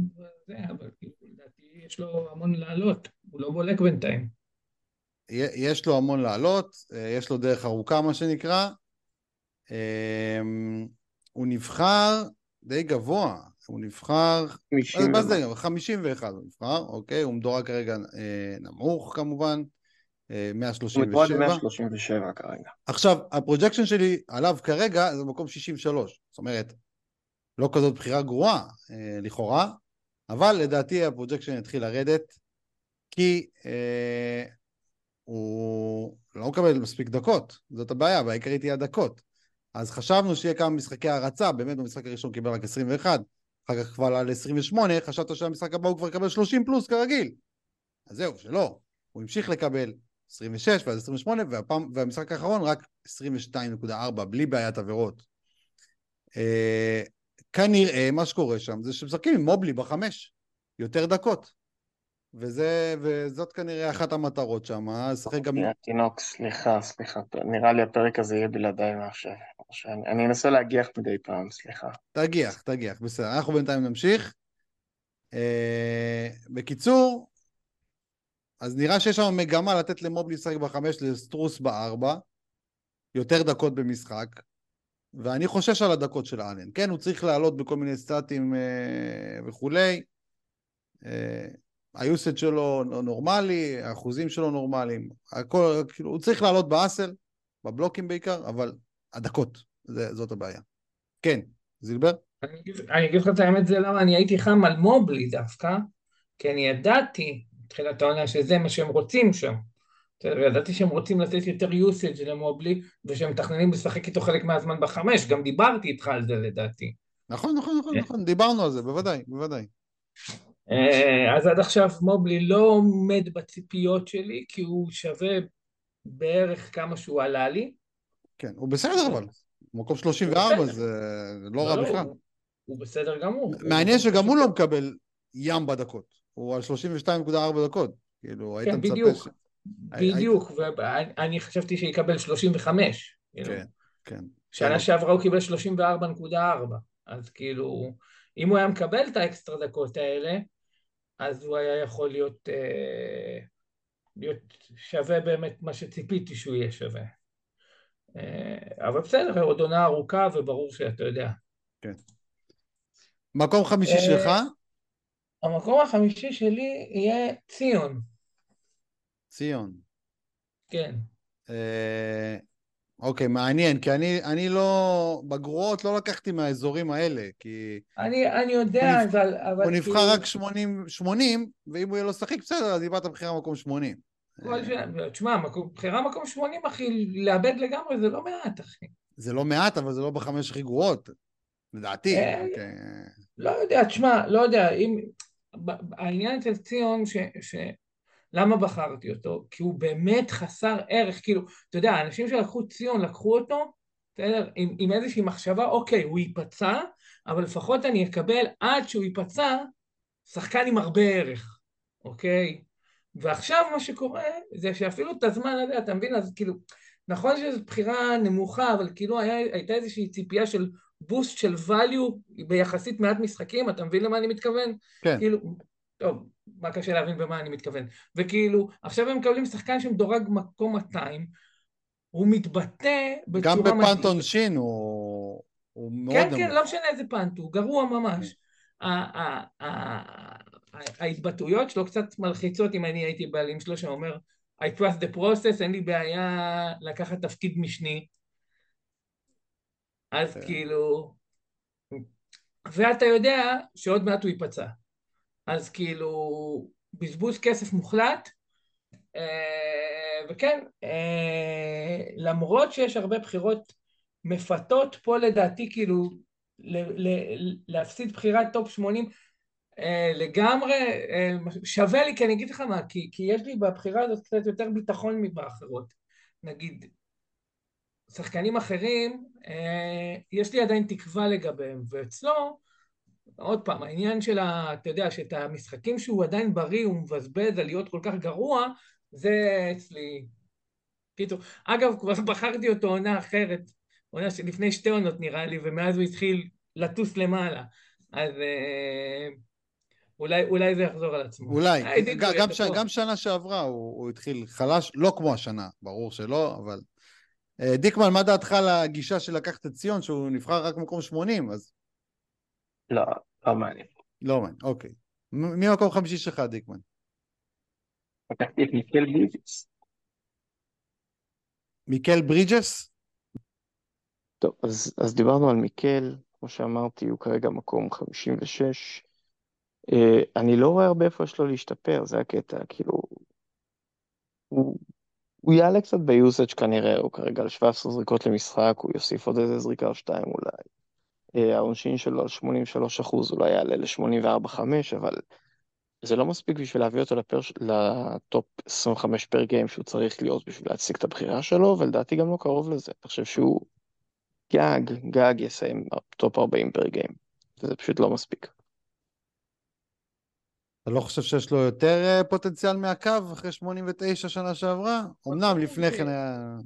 S3: אבל כאילו, לדעתי יש לו המון לעלות. הוא לא בולק בינתיים.
S1: יש לו המון לעלות, אה, יש לו דרך ארוכה, מה שנקרא. אה, הוא נבחר די גבוה, הוא נבחר... מה
S2: 50
S1: מה זה?
S2: ומה.
S1: 51 הוא נבחר, אוקיי, הוא מדורג כרגע אה, נמוך כמובן, אה,
S2: הוא מדורג
S1: 137.
S2: 137 כרגע.
S1: עכשיו, ה projection שלי עליו כרגע זה מקום 63, זאת אומרת, לא כזאת בחירה גרועה אה, לכאורה, אבל לדעתי ה projection יתחיל לרדת, כי אה, הוא לא מקבל מספיק דקות, זאת הבעיה, והעיקרית היא הדקות. אז חשבנו שיהיה כמה משחקי הרצה, באמת במשחק הראשון קיבל רק 21, אחר כך כבר עלה ל-28, חשבת שהמשחק הבא הוא כבר יקבל 30 פלוס כרגיל. אז זהו, שלא. הוא המשיך לקבל 26 ואז 28, והפעם, והמשחק האחרון רק 22.4, בלי בעיית עבירות. אה, כנראה מה שקורה שם זה שמשחקים עם מובלי בחמש, יותר דקות. וזה, וזאת כנראה אחת המטרות שם, אה? לשחק גם...
S2: יא תינוק, סליחה, סליחה, נראה לי הפרק הזה יהיה בלעדיי מעכשיו. אני אנסה להגיח מדי פעם, סליחה.
S1: תגיח, תגיח, בסדר. אנחנו בינתיים נמשיך. אה, בקיצור, אז נראה שיש שם מגמה לתת למובלי לשחק בחמש, לסטרוס בארבע, יותר דקות במשחק, ואני חושש על הדקות של אלן. כן, הוא צריך לעלות בכל מיני סטטים אה, וכולי. היוסד שלו נורמלי, האחוזים שלו נורמליים, הכל, כאילו, הוא צריך לעלות באסל, בבלוקים בעיקר, אבל הדקות, זה, זאת הבעיה. כן, זילבר?
S3: אני אגיד- לך את האמת, זה למה אני הייתי חם על מובלי דווקא, כי אני ידעתי, בתחילת העונה, שזה מה שהם רוצים שם. ידעתי שהם רוצים לתת יותר usage למובלי, ושהם מתכננים לשחק איתו חלק מהזמן בחמש, גם דיברתי איתך על זה לדעתי.
S1: נכון, נכון, נכון, נכון, דיברנו על זה, בוודאי, בוודאי.
S3: אה, אז עד עכשיו מובלי לא עומד בציפיות שלי, כי הוא שווה בערך כמה שהוא עלה לי.
S1: כן, הוא בסדר אבל. מקום 34
S3: בסדר.
S1: זה לא רע בכלל.
S3: הוא- בסדר גמור.
S1: מעניין שגם הוא לא מקבל ים בדקות. הוא על 32.4 דקות. כאילו, היית
S3: כן,
S1: מצפה
S3: בדיוק.
S1: ש...
S3: בדיוק, ואני חשבתי שיקבל 35. כאילו.
S1: כן, כן.
S3: שנה שעברה הוא קיבל 34.4, אז כאילו, אם הוא היה מקבל את האקסטרה דקות האלה, אז הוא היה יכול להיות, אה, להיות שווה באמת מה שציפיתי שהוא יהיה שווה. אה, אבל בסדר, עוד עונה ארוכה וברור שאתה יודע.
S1: מקום חמישי
S3: אה,
S1: שלך?
S3: המקום החמישי שלי יהיה ציון,
S1: ציון.
S3: כן.
S1: אה, אוקיי, מעניין, כי אני, אני לא... בגרועות לא לקחתי מהאזורים האלה, כי
S3: אני, אני יודע,
S1: הוא
S3: אבל... אבל
S1: הוא
S3: כאילו,
S1: נבחר רק 80, 80, ואם הוא יהיה לו לשחק בסדר, אז איבדת בחירה במקום 80.
S3: כל שנה, תשמע, מקום- בחירה מקום 80, אחי, לאבד לגמרי זה לא מעט, אחי.
S1: זה לא מעט, אבל זה לא בחמש הכי גרועות, לדעתי.
S3: אה,
S1: אוקיי.
S3: לא יודע, תשמע, לא יודע, אם... העניין אצל ציון, ש... למה בחרתי אותו? כי הוא באמת חסר ערך, כאילו, אתה יודע, האנשים שלקחו ציון, לקחו אותו, בסדר, עם, עם איזושהי מחשבה, אוקיי, הוא ייפצע, אבל לפחות אני אקבל עד שהוא ייפצע, שחקן עם הרבה ערך, אוקיי? ועכשיו מה שקורה, זה שאפילו את הזמן הזה, אתה מבין, אז כאילו, נכון שזו בחירה נמוכה, אבל כאילו היה, הייתה איזושהי ציפייה של בוסט של value ביחסית מעט משחקים, אתה מבין למה אני מתכוון?
S1: כן.
S3: כאילו, טוב, מה קשה להבין במה אני מתכוון. וכאילו, עכשיו הם מקבלים שחקן שמדורג מקום 200, הוא מתבטא בצורה
S1: גם. בפאנט עונשין הוא, הוא מאוד
S3: כן. כן, לא משנה איזה פאנט, הוא גרוע ממש. ה- ההתבטאויות שלו קצת מלחיצות אם אני הייתי בעלים שלו שאומר I trust the process, אין לי בעיה לקחת תפקיד משני. אז
S1: כן.
S3: כאילו... ואתה יודע שעוד מעט הוא ייפצע. אז כאילו, בזבוז כסף מוחלט, אה, וכן, אה, למרות שיש הרבה בחירות מפתות, פה לדעתי כאילו להפסיד בחירת טופ 80, אה, לגמרי שווה לי, כי אני אגיד לך מה, כי, כי יש לי בבחירה הזאת קצת יותר ביטחון מבאחרות. נגיד, שחקנים אחרים, יש לי עדיין תקווה לגביהם, ואצלו, עוד פעם, העניין של ה... אתה יודע, שאת המשחקים שהוא עדיין בריא, הוא מבזבז על להיות כל כך גרוע, זה אצלי... קיצור, אגב, כבר בחרתי אותו עונה אחרת, עונה שלפני שתי עונות נראה לי, ומאז הוא התחיל לטוס למעלה. אז אה, אולי, אולי זה יחזור על עצמו.
S1: אולי,
S3: אה,
S1: גם, גם, ש... גם שנה שעברה הוא, הוא התחיל חלש, לא כמו השנה, ברור שלא, אבל... אה, דיקמן, מה דעתך על הגישה של לקחת את ציון, שהוא נבחר רק מקום 80, אז...
S2: לא, לא מעניין.
S1: לא מעניין, אוקיי. מי המקום חמישי שלך, דיקמן?
S2: לקחתי את מיקל בריג'ס.
S1: מיקל ברידג'ס?
S2: טוב, אז, אז דיברנו על מיקל, כמו שאמרתי, הוא כרגע מקום 56. Uh, אני לא רואה הרבה איפה יש לו להשתפר, זה הקטע, כאילו... הוא, הוא יעלה קצת ביוסאג' כנראה, הוא כרגע על 17 זריקות למשחק, הוא יוסיף עוד איזה זריקה או שתיים אולי. Uh, העונשין שלו על 83 אחוז אולי יעלה ל-84-5, אבל זה לא מספיק בשביל להביא אותו לפר... לטופ 25 פר גיים שהוא צריך להיות בשביל להציג את הבחירה שלו, ולדעתי גם לא קרוב לזה. אני חושב שהוא גג, גג יסיים טופ 40 per game, וזה פשוט לא מספיק.
S1: אתה לא חושב שיש לו יותר אה, פוטנציאל מהקורי 89 שנה שעברה? אמנם לפני כן היה...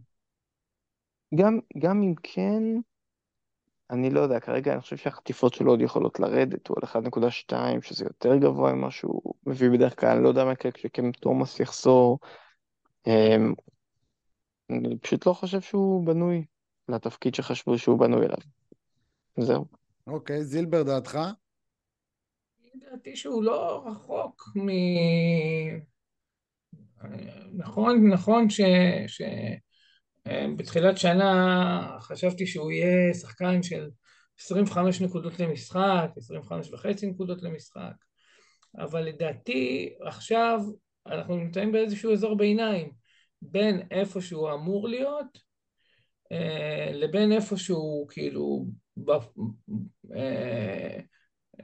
S2: גם, גם אם כן, אני לא יודע, כרגע אני חושב שהחטיפות שלו עוד יכולות לרדת, הוא על 1.2, שזה יותר גבוה ממה שהוא מביא בדרך כלל, אני לא יודע מה יקרה כשקאם תומאס יחזור. אמ, אני פשוט לא חושב שהוא בנוי לתפקיד שחשבו שהוא בנוי אליו. זהו.
S1: אוקיי, זילבר דעתך?
S3: לדעתי שהוא לא רחוק מ... נכון, נכון ש... ש... בתחילת שנה חשבתי שהוא יהיה שחקן של 25 נקודות למשחק, 25 וחצי נקודות למשחק, אבל לדעתי עכשיו אנחנו נמצאים באיזשהו אזור ביניים בין איפה שהוא אמור להיות אה, לבין איפה שהוא כאילו, אה,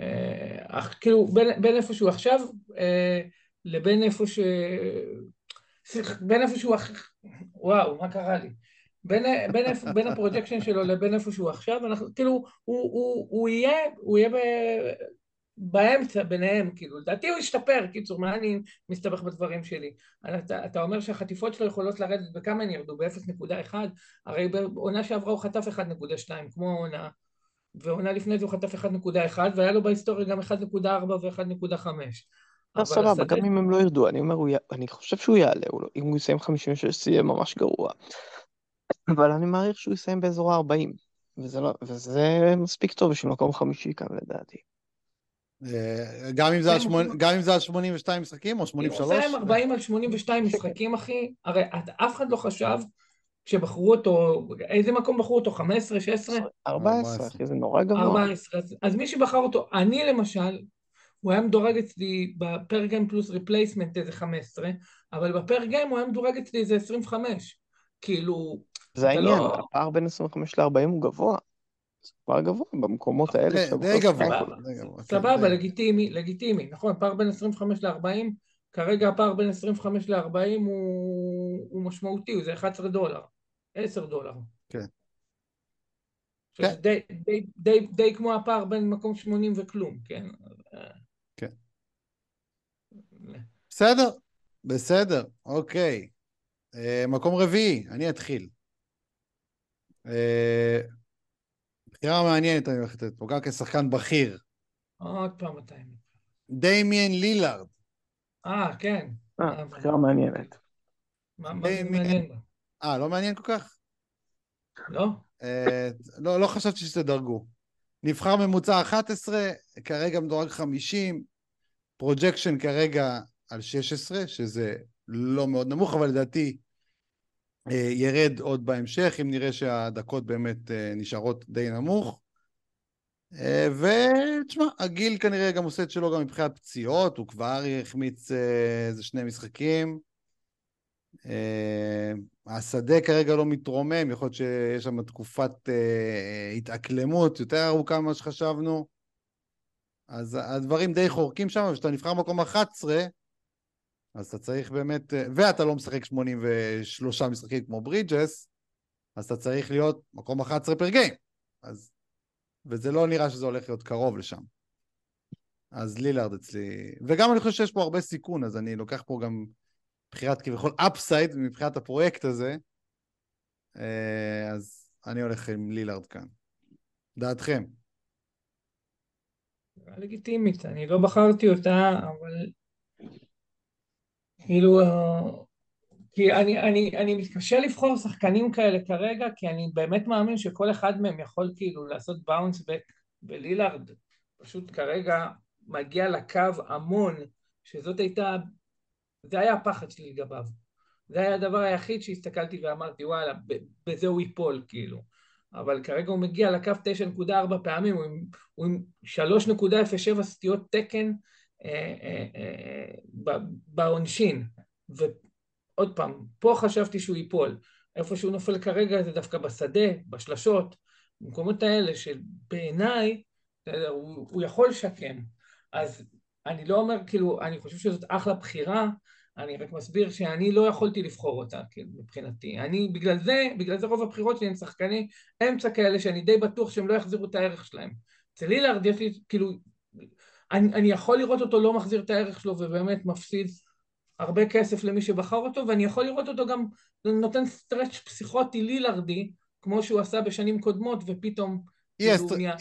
S3: אה, כאילו בין, בין איפה שהוא עכשיו לבין איפה ש... בין איפה שהוא... וואו, מה קרה לי? בין, בין, בין ה projection שלו לבין איפה שהוא עכשיו, אנחנו, כאילו, הוא, הוא, הוא יהיה, הוא יהיה ב, באמצע ביניהם, כאילו, לדעתי הוא ישתפר, קיצור, מה אני מסתבך בדברים שלי? אתה, אתה אומר שהחטיפות שלו יכולות לרדת, בכמה הן ירדו? ב-0.1? הרי בעונה שעברה הוא חטף 1.2, כמו העונה, ועונה לפני זה הוא חטף 1.1, והיה לו בהיסטוריה גם 1.4 ו-1.5.
S2: לא, סבבה, גם אם הם לא ירדו, אני אומר, אני חושב שהוא יעלה, לא- אם הוא יסיים 56 זה יהיה ממש גרוע. אבל אני מעריך שהוא יסיים באזור ה-40, וזה, לא, וזה מספיק טוב בשביל מקום חמישי כאן לדעתי.
S1: אה, גם אם זה על, שמונ... גם אם זה על 82 משחקים או 83? אם הוא
S3: יסיים 40 על 82 משחקים, אחי, הרי אף אחד לא חשב כשבחרו אותו, איזה מקום בחרו אותו? 15, 16?
S2: 14, אחי, זה נורא גבוה.
S3: 14, אז, אז מי שבחר אותו, אני למשל, הוא היה מדורג אצלי ב per game plus replacement איזה 15, אבל ב per game הוא היה מדורג אצלי איזה 25. כאילו,
S2: זה העניין, לא... הפער בין 25 ל-40 הוא גבוה. זה פער גבוה במקומות האלה.
S1: די גבוה.
S3: סבבה, כן, לגיטימי, לגיטימי, נכון, פער בין 25 ל-40, כרגע הפער בין 25 ל-40 הוא משמעותי, זה 11 דולר, 10 דולר.
S1: כן.
S3: כן. די, די, די, די כמו הפער בין מקום 80 וכלום? כן.
S1: בסדר, בסדר, אוקיי. אה, מקום רביעי, אני אתחיל. אה, בחירה מעניינת אני הולך לתת פה, גם כשחקן בכיר.
S3: עוד פעם אתה...
S1: דיימיאן לילארד.
S3: אה, כן.
S2: אה, בחירה מעניינת.
S3: מה זה מעניין
S1: אה, לא מעניין כל כך?
S3: לא.
S1: לא, לא חשבתי שתדרגו. נבחר ממוצע 11, כרגע מדורג 50, projection כרגע על 16, שזה לא מאוד נמוך, אבל לדעתי אה, ירד עוד בהמשך, אם נראה שהדקות באמת אה, נשארות די נמוך. אה, ותשמע, הגיל כנראה גם עושה את שלו גם מבחינת פציעות, הוא כבר החמיץ איזה שני משחקים. השדה כרגע לא מתרומם, יכול להיות שיש שם תקופת התאקלמות יותר ארוכה ממה שחשבנו. אז הדברים די חורקים שם, וכשאתה נבחר במקום 11, אז אתה צריך באמת, אה, ואתה לא משחק 83 משחקים כמו ברידג'ס, אז אתה צריך להיות מקום 11 פר גיים. אז, וזה לא נראה שזה הולך להיות קרוב לשם. אז לילארד אצלי, וגם אני חושב שיש פה הרבה סיכון, אז אני לוקח פה גם בחירת כביכול אפסייד מבחינת הפרויקט הזה, אה, אז אני הולך עם לילארד כאן. דעתכם?
S3: לגיטימית, אני לא בחרתי אותה, אבל כאילו, כי אני, אני, אני מתקשה לבחור שחקנים כאלה כרגע, כי אני באמת מאמין שכל אחד מהם יכול כאילו לעשות באונס בק, ולילארד פשוט כרגע מגיע לקו המון, שזאת הייתה, זה היה הפחד שלי לגביו. זה היה הדבר היחיד שהסתכלתי ואמרתי, וואלה, בזה הוא ייפול, כאילו. אבל כרגע הוא מגיע לקו 9.4 פעמים, הוא עם, עם 3.07 סטיות תקן בעונשין. ועוד פעם, פה חשבתי שהוא ייפול. איפה שהוא נופל כרגע זה דווקא בשדה, בשלשות, במקומות האלה שבעיניי הוא, הוא יכול לשקם. אז אני לא אומר, כאילו, אני חושב שזאת אחלה בחירה, אני רק מסביר שאני לא יכולתי לבחור אותה, כאילו, מבחינתי. אני, בגלל זה, בגלל זה רוב הבחירות שלי הם שחקני אמצע כאלה, שאני די בטוח שהם לא יחזירו את הערך שלהם. אצל לילארד יש לי, כאילו, אני, אני יכול לראות אותו לא מחזיר את הערך שלו ובאמת מפסיד הרבה כסף למי שבחר אותו, ואני יכול לראות אותו גם נותן סטרץ' פסיכוטי לילארדי, כמו שהוא עשה בשנים קודמות, ופתאום...
S1: יהיה, stre... נהיה...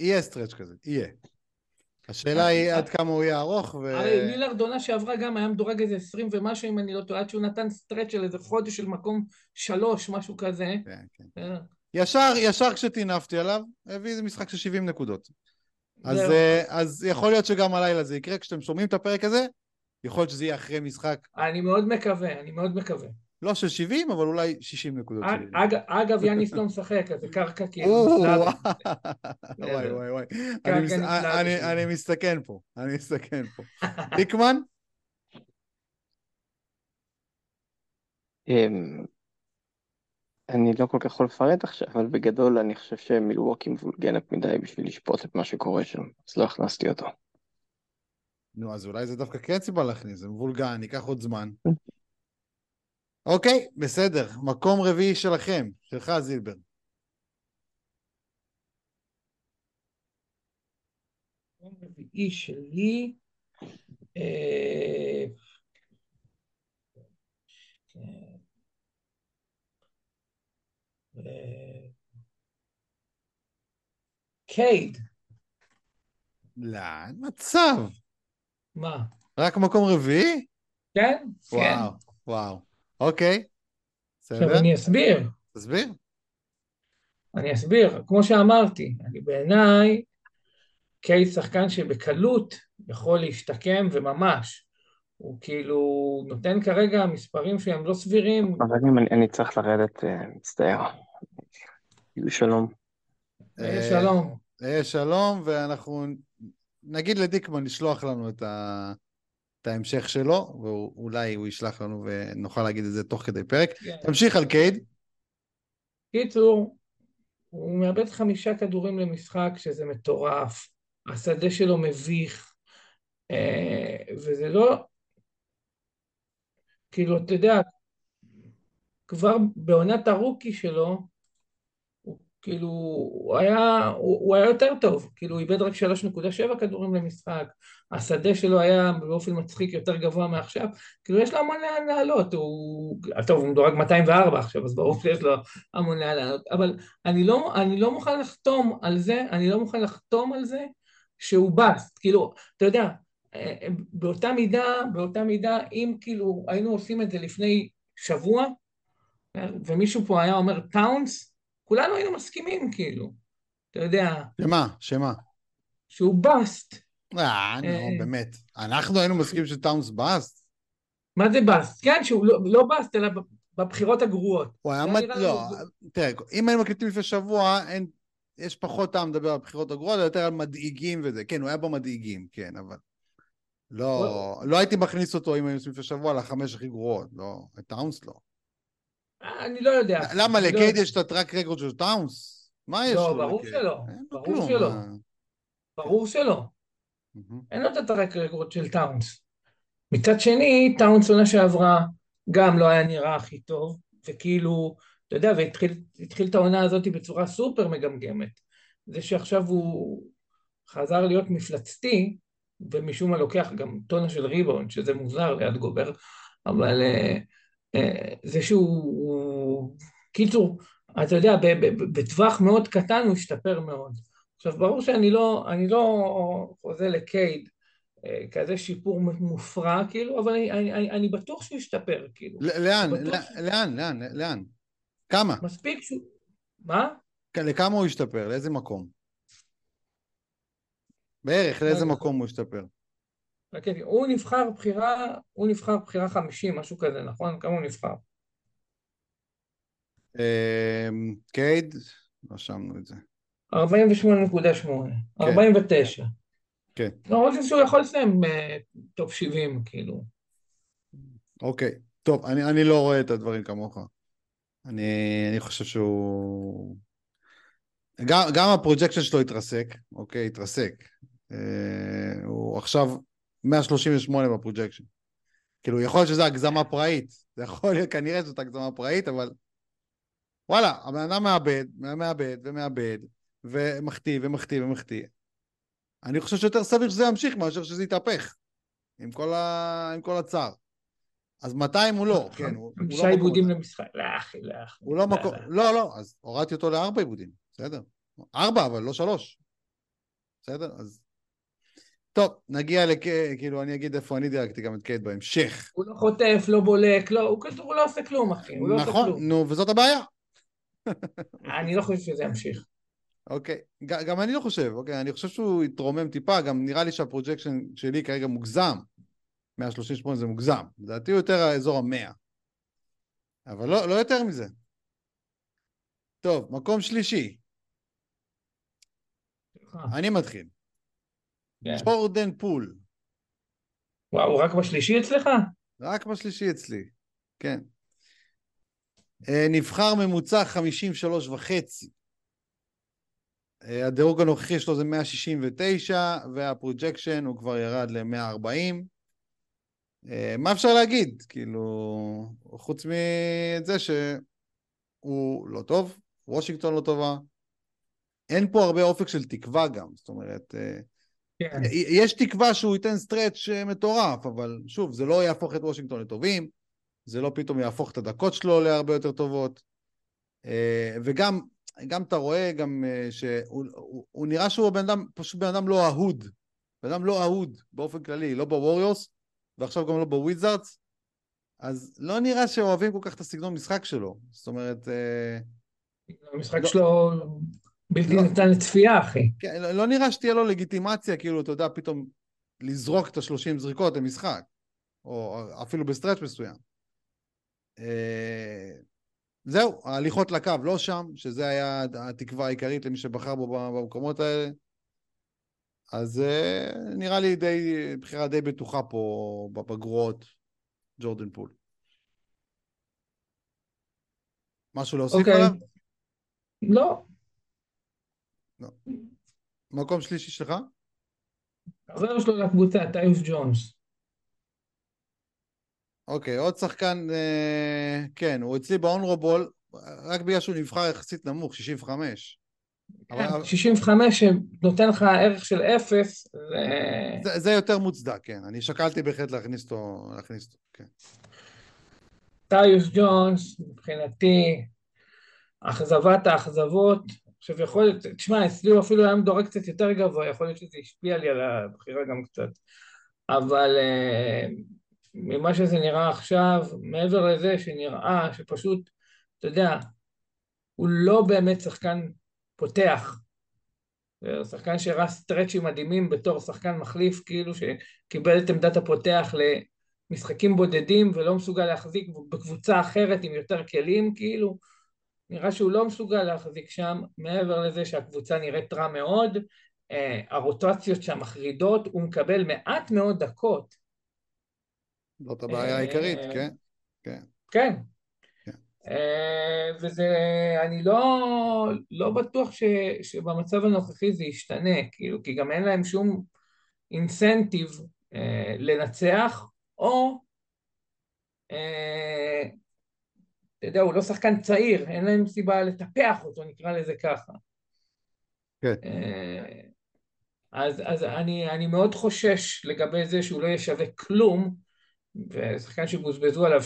S1: יהיה stretch כזה, יהיה. השאלה היא עד כמה הוא יהיה ארוך ו...
S3: הרי לילארד עונה שעברה גם היה מדורג איזה עשרים ומשהו אם אני לא טועה, עד שהוא נתן stretch של איזה חודש של מקום שלוש, משהו כזה. כן, כן. אה.
S1: ישר, ישר כשטינפתי עליו, הביא איזה משחק של 70 נקודות. אז, אה, אז יכול להיות שגם הלילה זה יקרה, כשאתם שומעים את הפרק הזה, יכול להיות שזה יהיה אחרי משחק.
S3: אני מאוד מקווה, אני מאוד מקווה.
S1: לא של 70, אבל אולי 60 נקודות.
S3: אג, אגב, יאניס לא משחק, אז זה קרקע כאילו...
S1: וואי וואי וואי. אני מסתכן פה, אני מסתכן פה. דיקמן?
S2: אני לא כל כך יכול לפרט עכשיו, אבל בגדול אני חושב שמילווקי מבולגנת מדי בשביל לשפוט את מה שקורה שם, אז לא הכנסתי אותו.
S1: נו, אז אולי זה דווקא כן סיבה להכניס, זה מבולגן, ייקח עוד זמן. אוקיי, בסדר. מקום רביעי שלכם, שלך זילבר.
S3: מקום רביעי שלי, אה, קייד.
S1: לא, אין מצב.
S3: מה?
S1: רק מקום רביעי?
S3: כן,
S1: כן. וואו, וואו. אוקיי.
S3: בסדר. עכשיו אני אסביר.
S1: תסביר.
S3: אני אסביר. כמו שאמרתי, אני בעיניי קייד שחקן שבקלות יכול להשתקם וממש. הוא כאילו נותן כרגע מספרים שהם לא סבירים.
S2: אבל אם אני, אני צריך לרדת, אה, מצטער. יהיו שלום.
S3: אה, שלום.
S1: אה, שלום, ואנחנו נגיד לדיקמן לשלוח לנו את, ה... את ההמשך שלו, ואולי הוא ישלח לנו ונוכל להגיד את זה תוך כדי פרק. Yeah. כן. תמשיך על קייד.
S3: קיצור, הוא מאבד חמישה כדורים למשחק, שזה מטורף. השדה שלו מביך, וזה לא, כאילו, אתה יודע, כבר בעונת הרוקי שלו, כאילו, הוא היה, הוא, הוא היה יותר טוב, כאילו הוא איבד רק 3.7 כדורים למשחק, השדה שלו היה באופן מצחיק יותר גבוה מעכשיו, כאילו יש לו המון לאן לעלות, הוא, טוב, הוא מדורג 204 עכשיו, אז ברור שיש לו המון לאן לעלות, אבל אני לא, אני לא מוכן לחתום על זה, אני לא מוכן לחתום על זה שהוא באסט, כאילו, אתה יודע, באותה מידה, באותה מידה, אם כאילו היינו עושים את זה לפני שבוע, ומישהו פה היה אומר טאונס, כולנו היינו מסכימים כאילו, אתה יודע.
S1: שמה? שמה?
S3: שהוא באסט.
S1: אה, נו, אה, באמת. אנחנו היינו מסכימים שטאונס באסט?
S3: מה זה באסט? כן, שהוא לא, לא באסט, אלא בבחירות הגרועות.
S1: הוא היה מד... לא, תראה, אם היינו מקליטים לפני שבוע, אין... יש פחות טעם לדבר על בחירות הגרועות, יותר על מדאיגים וזה. כן, הוא היה במדאיגים, כן, אבל... לא, לא הייתי מכניס אותו אם היינו עושים לפני שבוע לחמש הכי גרועות, לא, את טאונס לא.
S3: אני לא יודע.
S1: למה, לא לקייד יש את ה track record של טאונס? מה יש
S3: לא, לו? לא, ברור שלא, ברור שלא. ברור שלא. אין לו את ה track record של טאונס. מצד שני, טאונס עונה שעברה גם לא היה נראה הכי טוב, וכאילו, אתה יודע, והתחיל התחיל את העונה הזאת בצורה סופר מגמגמת. זה שעכשיו הוא חזר להיות מפלצתי, ומשום מה לוקח גם טונה של ריבאונד, שזה מוזר ליד גובר, אבל אה, אה, זה שהוא... קיצור, אתה יודע, בטווח מאוד קטן הוא השתפר מאוד. עכשיו, ברור שאני לא, אני לא חוזה לקייד, אה, כזה שיפור מופרע, כאילו, אבל אני, אני, אני, אני בטוח שהוא ישתפר, כאילו.
S1: לאן?
S3: בטוח.
S1: ל- לאן? לאן? לאן? כמה?
S3: מספיק שהוא... מה?
S1: לכמה הוא השתפר? לאיזה מקום? בערך, לאיזה
S3: לא.
S1: מקום הוא השתפר?
S3: רק אני- הוא נבחר בחירה, הוא נבחר בחירה 50, משהו כזה, נכון? כמה הוא נבחר?
S1: אמ, קייד, רשמנו את זה.
S3: 48.8, 49.
S1: כן.
S3: לא, אני חושב שהוא יכול לסיים אה, טופ 70, כאילו.
S1: אוקיי, טוב, אני, אני לא רואה את הדברים כמוך. אני, אני חושב שהוא... גם, גם ה projection שלו התרסק, אוקיי, התרסק. אה, הוא עכשיו 138 ב projection. כאילו, יכול להיות שזו הגזמה פראית. זה יכול להיות, כנראה זאת הגזמה פראית, אבל... וואלה, הבן אדם מאבד, מאבד ומאבד, ומחטיא ומחטיא ומחטיא. אני חושב שיותר סביר שזה ימשיך מאשר שזה יתהפך. עם כל, ה... עם כל הצער. אז 200 הוא לא, כן. הוא, הוא
S3: חמישה
S1: לא מקום
S3: איבודים
S1: אחד.
S3: למשחק. לא, אחי, לא, אחי.
S1: הוא לא מקום...
S3: לא,
S1: לא, אז הורדתי אותו לארבע איבודים, בסדר. ארבע, אבל לא שלוש. בסדר? אז... טוב, נגיע לכ... כאילו, אני אגיד איפה אני דירגתי גם את קייד בהמשך.
S3: הוא לא חוטף, לא בולק, לא, הוא הוא לא עושה כלום, אחי, הוא לא עושה
S1: נכון,
S3: כלום.
S1: נו, וזאת הבעיה.
S3: אני לא חושב שזה ימשיך.
S1: אוקיי, ג- גם אני לא חושב, אוקיי, אני חושב שהוא יתרומם טיפה, גם נראה לי שה projection שלי כרגע מוגזם. 138 זה מוגזם, לדעתי הוא יותר האזור המאה. אבל לא, לא יותר מזה. טוב, מקום שלישי, אני מתחיל.
S3: כן.
S1: ג'ורדן פול,
S3: וואו, רק בשלישי אצלך?
S1: רק בשלישי אצלי, כן. אה, נבחר ממוצע 53 וחצי. אה, הדירוג הנוכחי שלו זה 169, וה projection הוא כבר ירד ל-140. אה, מה אפשר להגיד? כאילו, חוץ מאת זה שהוא לא טוב, וושינגטון לא טובה. אין פה הרבה אופק של תקווה גם, זאת אומרת,
S3: כן.
S1: יש תקווה שהוא ייתן stretch אה, מטורף, אבל שוב, זה לא יהפוך את וושינגטון לטובים, זה לא פתאום יהפוך את הדקות שלו להרבה יותר טובות. אה, וגם, גם אתה רואה גם אה, שהוא הוא, הוא נראה שהוא בן אדם, פשוט בן אדם לא אהוד. בן אדם לא אהוד באופן כללי, לא בווריורס, ועכשיו גם לא בוויזארדס, אז לא נראה שאוהבים כל כך את הסגנון משחק שלו. זאת אומרת,
S3: המשחק
S1: לא.
S3: שלו בלתי
S1: לא.
S3: ניתן לצפייה, אחי.
S1: כן, לא, לא נראה שתהיה לו לגיטימציה, כאילו, אתה יודע, פתאום לזרוק את השלושים זריקות למשחק, או אפילו ב stretch מסוים. אה, זהו, ההליכות לקו לא שם, שזה היה התקווה העיקרית למי שבחר בו במקומות האלה. אז אה, נראה לי די, בחירה די בטוחה פה בגרועות, ג'ורדן פול. משהו להוסיף
S3: אוקיי.
S1: עליו?
S3: לא,
S1: מקום שלישי שלך?
S3: החבר שלו לקבוצה, טיוס ג'ונס.
S1: אוקיי, עוד שחקן, אה, כן, הוא אצלי באונרובול, רק בגלל שהוא נבחר יחסית נמוך, 65. אבל-
S3: כן, 65 שנותן לך ערך של אפס, זה...
S1: זה, זה יותר מוצדק, כן. אני שקלתי בהחלט להכניס אותו, להכניס אותו, כן.
S3: טיוס ג'ונס, מבחינתי, אכזבת האכזבות. עכשיו יכול להיות, תשמע, אצלי הוא אפילו היה מדורג קצת יותר גבוה, יכול להיות שזה השפיע לי על הבחירה גם קצת. אבל אה, ממה שזה נראה עכשיו, מעבר לזה שנראה שפשוט, אתה יודע, הוא לא באמת שחקן פותח. זה שחקן שהראה סטרצ'ים מדהימים בתור שחקן מחליף, כאילו שקיבל את עמדת הפותח למשחקים בודדים ולא מסוגל להחזיק בקבוצה אחרת עם יותר כלים, כאילו. נראה שהוא לא מסוגל להחזיק שם, מעבר לזה שהקבוצה נראית רע מאוד, אה, הרוטציות שם מחרידות, הוא מקבל מעט מאוד דקות.
S1: זאת הבעיה העיקרית,
S3: אה,
S1: כן. כן.
S3: כן.
S1: כן.
S3: אה, וזה, אני לא, לא בטוח ש, שבמצב הנוכחי זה ישתנה, כאילו, כי גם אין להם שום אינסנטיב אה, לנצח, או אה, אתה יודע, הוא לא שחקן צעיר, אין להם סיבה לטפח אותו, נקרא לזה ככה.
S1: כן.
S3: אה, אז, אז אני, אני מאוד חושש לגבי זה שהוא לא יהיה שווה כלום, ושחקן שבוזבזו עליו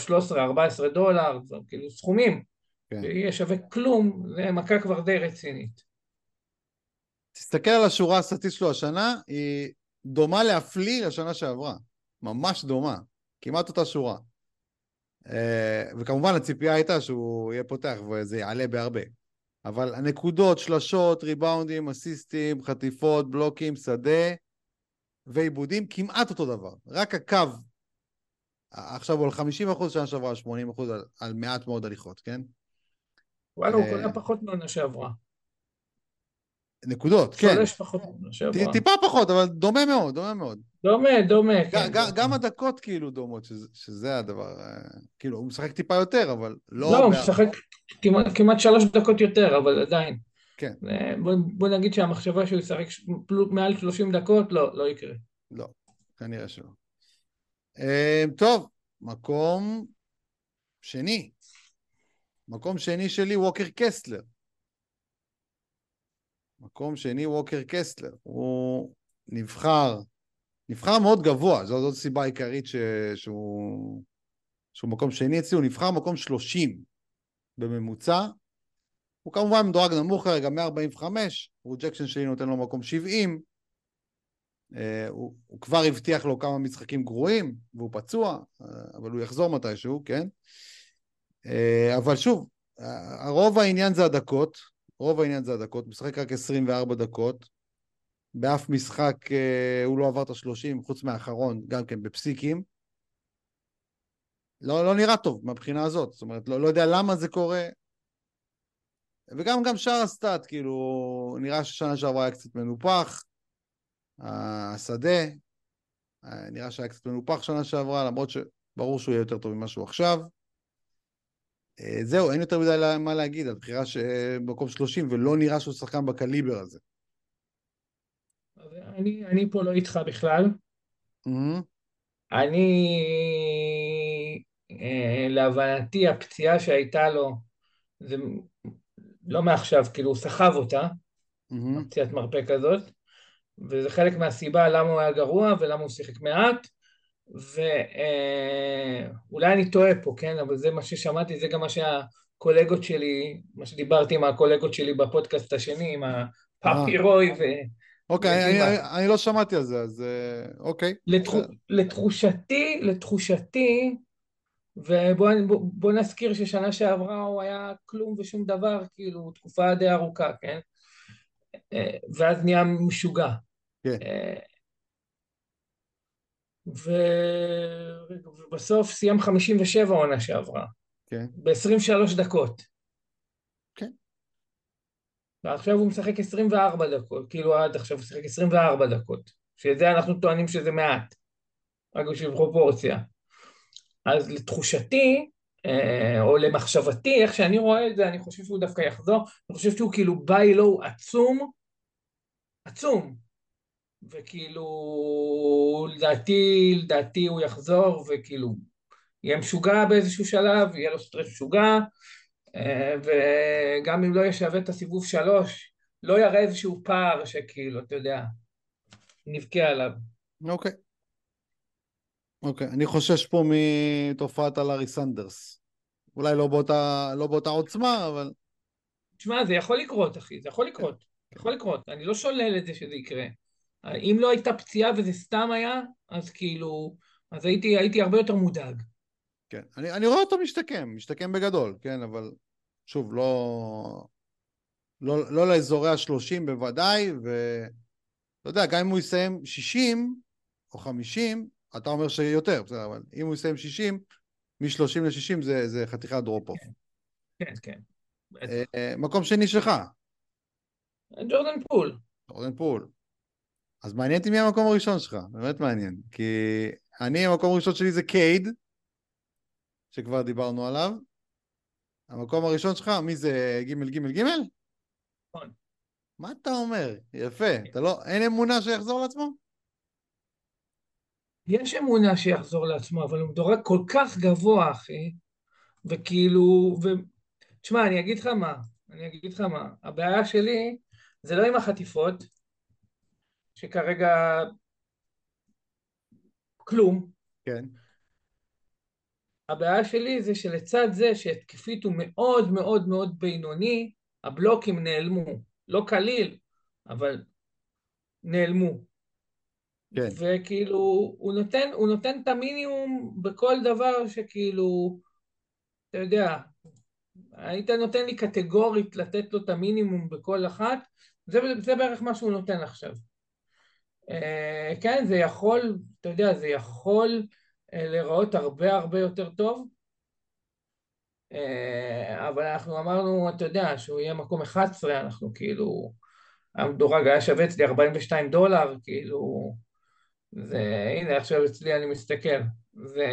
S3: 13-14 דולר, כאילו סכומים,
S1: כן.
S3: שיהיה שווה כלום, זה מכה כבר די רצינית.
S1: תסתכל על השורה הסטטיסטית שלו השנה, היא דומה להפליא לשנה שעברה. ממש דומה. כמעט אותה שורה. אה, וכמובן הציפייה הייתה שהוא יהיה פותח וזה יעלה בהרבה. אבל הנקודות, שלשות, ריבאונדים, אסיסטים, חטיפות, בלוקים, שדה ועיבודים, כמעט אותו דבר. רק הקו, עכשיו הוא על 50 אחוז, שנה שעברה על 80 אחוז, על, על מעט מאוד הליכות, כן?
S3: וואלה, הוא
S1: אה,
S3: קולע פחות מעונה שעברה.
S1: נקודות, כן.
S3: שלוש פחות מעונה שעברה.
S1: טיפה פחות, אבל דומה מאוד, דומה מאוד.
S3: דומה, דומה,
S1: ג-
S3: כן.
S1: ג- גם הדקות כאילו דומות, שזה, שזה הדבר, אה, כאילו, הוא משחק טיפה יותר, אבל לא...
S3: לא, הוא משחק כמעט, כמעט שלוש דקות יותר, אבל עדיין.
S1: כן.
S3: אה, בוא, בוא נגיד שהמחשבה שהוא ישחק מעל 30 דקות, לא, לא יקרה.
S1: לא, כנראה שלא. אה, טוב, מקום שני. מקום שני שלי, ווקר קסטלר. מקום שני, ווקר קסטלר. הוא נבחר, נבחר מאוד גבוה, זו, זאת הסיבה העיקרית ש, שהוא, שהוא מקום שני אצלי, הוא נבחר מקום 30 בממוצע. הוא כמובן מדורג נמוך כרגע, 145, projection שלי נותן לו מקום 70. אה, הוא, הוא כבר הבטיח לו כמה משחקים גרועים, והוא פצוע, אה, אבל הוא יחזור מתישהו, כן? אה, אבל שוב, אה, רוב העניין זה הדקות, רוב העניין זה הדקות, משחק רק 24 דקות, באף משחק אה, הוא לא עבר את ה-30, חוץ מהאחרון, גם כן בפסיקים. לא, לא נראה טוב מהבחינה הזאת, זאת אומרת, לא, לא יודע למה זה קורה. וגם גם שאר הסטאט, כאילו, נראה ששנה שעברה היה קצת מנופח. השדה, אה, נראה שהיה קצת מנופח שנה שעברה, למרות שברור שהוא יהיה יותר טוב ממה שהוא עכשיו. אה, זהו, אין יותר מדי מה להגיד על בחירה במקום 30, ולא נראה שהוא שחקן בקליבר הזה.
S3: אני, אני פה לא איתך בכלל.
S1: מהמם,
S3: אני, אה, להבנתי, הפציעה שהייתה לו, זה לא מעכשיו, כאילו הוא סחב אותה,
S1: מהמם,
S3: פציעת מרפא כזאת, וזה חלק מהסיבה למה הוא היה גרוע ולמה הוא שיחק מעט, ואולי אני טועה פה, כן? אבל זה מה ששמעתי, זה גם מה שהקולגות שלי, מה שדיברתי עם הקולגות שלי בפודקאסט השני, עם הפאפי
S1: אה.
S3: רוי, ו...
S1: אוקיי, אני. אני, אני לא שמעתי על זה, אז אה, אוקיי.
S3: לתחו, לתחושתי, לתחושתי, ובוא בוא, בוא נזכיר ששנה שעברה הוא היה כלום ושום דבר, כאילו, תקופה די ארוכה, כן? אה, ואז נהיה משוגע.
S1: כן.
S3: אה, ו... ובסוף סיים 57 עונה שעברה,
S1: כן.
S3: ב-23 דקות. ועכשיו הוא משחק 24 דקות, כאילו עד עכשיו הוא שיחק 24 דקות, שזה אנחנו טוענים שזה מעט, רק בשביל פרופורציה. אז לתחושתי, אה, או למחשבתי, איך שאני רואה את זה, אני חושב שהוא דווקא יחזור, אני חושב שהוא כאילו ביי לואו עצום, עצום, וכאילו, לדעתי, לדעתי הוא יחזור, וכאילו, יהיה משוגע באיזשהו שלב, יהיה לו סטרס משוגע, אה, וגם אם לא ישווה את הסיבוב שלוש, לא יראה איזשהו פער שכאילו, אתה יודע, נבכה עליו.
S1: אוקיי. אוקיי, אני חושש פה מתופעת הלארי סנדרס. אולי לא באותה, לא באותה עוצמה, אבל...
S3: תשמע, זה יכול לקרות, אחי, זה יכול לקרות. יכול לקרות. אני לא שולל את זה שזה יקרה. אם לא הייתה פציעה וזה סתם היה, אז כאילו, אז הייתי, הייתי הרבה יותר מודאג.
S1: כן. אני, אני רואה אותו משתקם, משתקם בגדול, כן, אבל שוב, לא... לא, לא לאזורי השלושים בוודאי, ואתה יודע, גם אם הוא יסיים 60 או 50, אתה אומר שיותר, בסדר, אבל אם הוא יסיים 60, מ-30 ל-60 זה, זה חתיכת drop-off.
S3: כן, כן.
S1: אה, אה, מקום שני שלך,
S3: ג'ורדן פול.
S1: אורן פול. אז מעניין אותי מי המקום הראשון שלך, באמת מעניין. כי אני, המקום הראשון שלי זה קייד, שכבר דיברנו עליו. המקום הראשון שלך, מי זה ג' ג' ג'?
S3: נכון.
S1: מה אתה אומר? יפה. אתה לא, אין אמונה שיחזור לעצמו?
S3: יש אמונה שיחזור לעצמו, אבל הוא מדורג כל כך גבוה, אחי, וכאילו, ו... תשמע, אני אגיד לך מה, אני אגיד לך מה, הבעיה שלי זה לא עם החטיפות, שכרגע כלום.
S1: כן.
S3: הבעיה שלי זה שלצד זה שהתקפית הוא מאוד מאוד מאוד בינוני, הבלוקים נעלמו. לא קליל, אבל נעלמו.
S1: כן.
S3: וכאילו, הוא נותן, הוא נותן את המינימום בכל דבר שכאילו, אתה יודע, היית נותן לי קטגורית לתת לו את המינימום בכל אחת, זה, זה בערך מה שהוא נותן עכשיו. אה, כן, זה יכול, אתה יודע, זה יכול להיראות הרבה הרבה יותר טוב, אה, אבל אנחנו אמרנו, אתה יודע, שהוא יהיה מקום 11, אנחנו כאילו, המדורג היה שווה אצלי 42 דולר, כאילו, זה, הנה עכשיו אצלי אני מסתכל, זה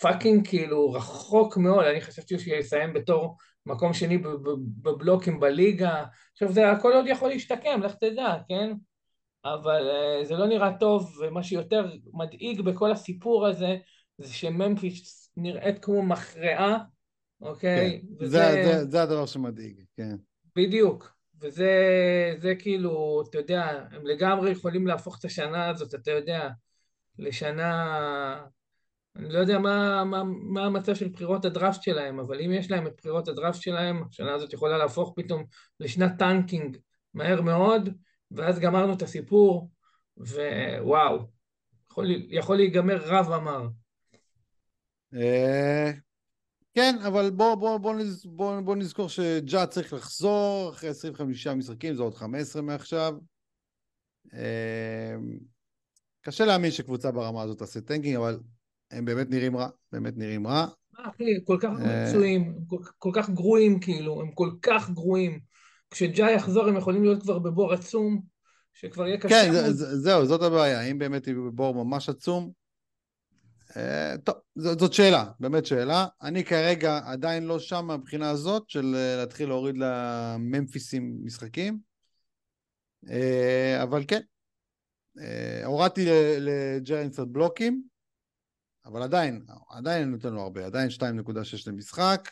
S3: פאקינג כאילו רחוק מאוד, אני חשבתי שהוא יסיים בתור מקום שני בבלוקים בליגה, עכשיו זה הכל עוד יכול להשתקם, לך תדע, כן? אבל uh, זה לא נראה טוב, ומה שיותר מדאיג בכל הסיפור הזה, זה שממפיס נראית כמו מכרעה, אוקיי?
S1: כן. וזה... זה, זה, זה הדבר שמדאיג, כן.
S3: בדיוק. וזה זה כאילו, אתה יודע, הם לגמרי יכולים להפוך את השנה הזאת, אתה יודע, לשנה... אני לא יודע מה, מה, מה המצב של בחירות הדראפט שלהם, אבל אם יש להם את בחירות הדראפט שלהם, השנה הזאת יכולה להפוך פתאום לשנת tanking מהר מאוד, ואז גמרנו את הסיפור, ווואו, יכול, יכול להיגמר רע מאוד.
S1: אה, כן, אבל בוא, בוא, בוא, בוא, בוא נזכור שג'ה צריך לחזור אחרי 25 משחקים, זה עוד 15 מעכשיו. אה, קשה להאמין שקבוצה ברמה הזאת תעשה tanking, אבל הם באמת נראים רע, באמת נראים רע.
S3: אחי, כל כך פצועים, כל, כל כך גרועים כאילו, הם כל כך גרועים. כשג'ה יחזור הם יכולים להיות כבר בבור עצום, שכבר יהיה קשה.
S1: כן, זה, זה, זהו, זאת הבעיה, אם באמת יהיו בבור ממש עצום. אה, טוב, זאת, זאת שאלה, באמת שאלה. אני כרגע עדיין לא שם מהבחינה הזאת של אה, להתחיל להוריד לממפיסים משחקים, אה, אבל כן, אה, הורדתי לג'רן קצת בלוקים, אבל עדיין, עדיין נותן לו הרבה, עדיין 2.6 למשחק.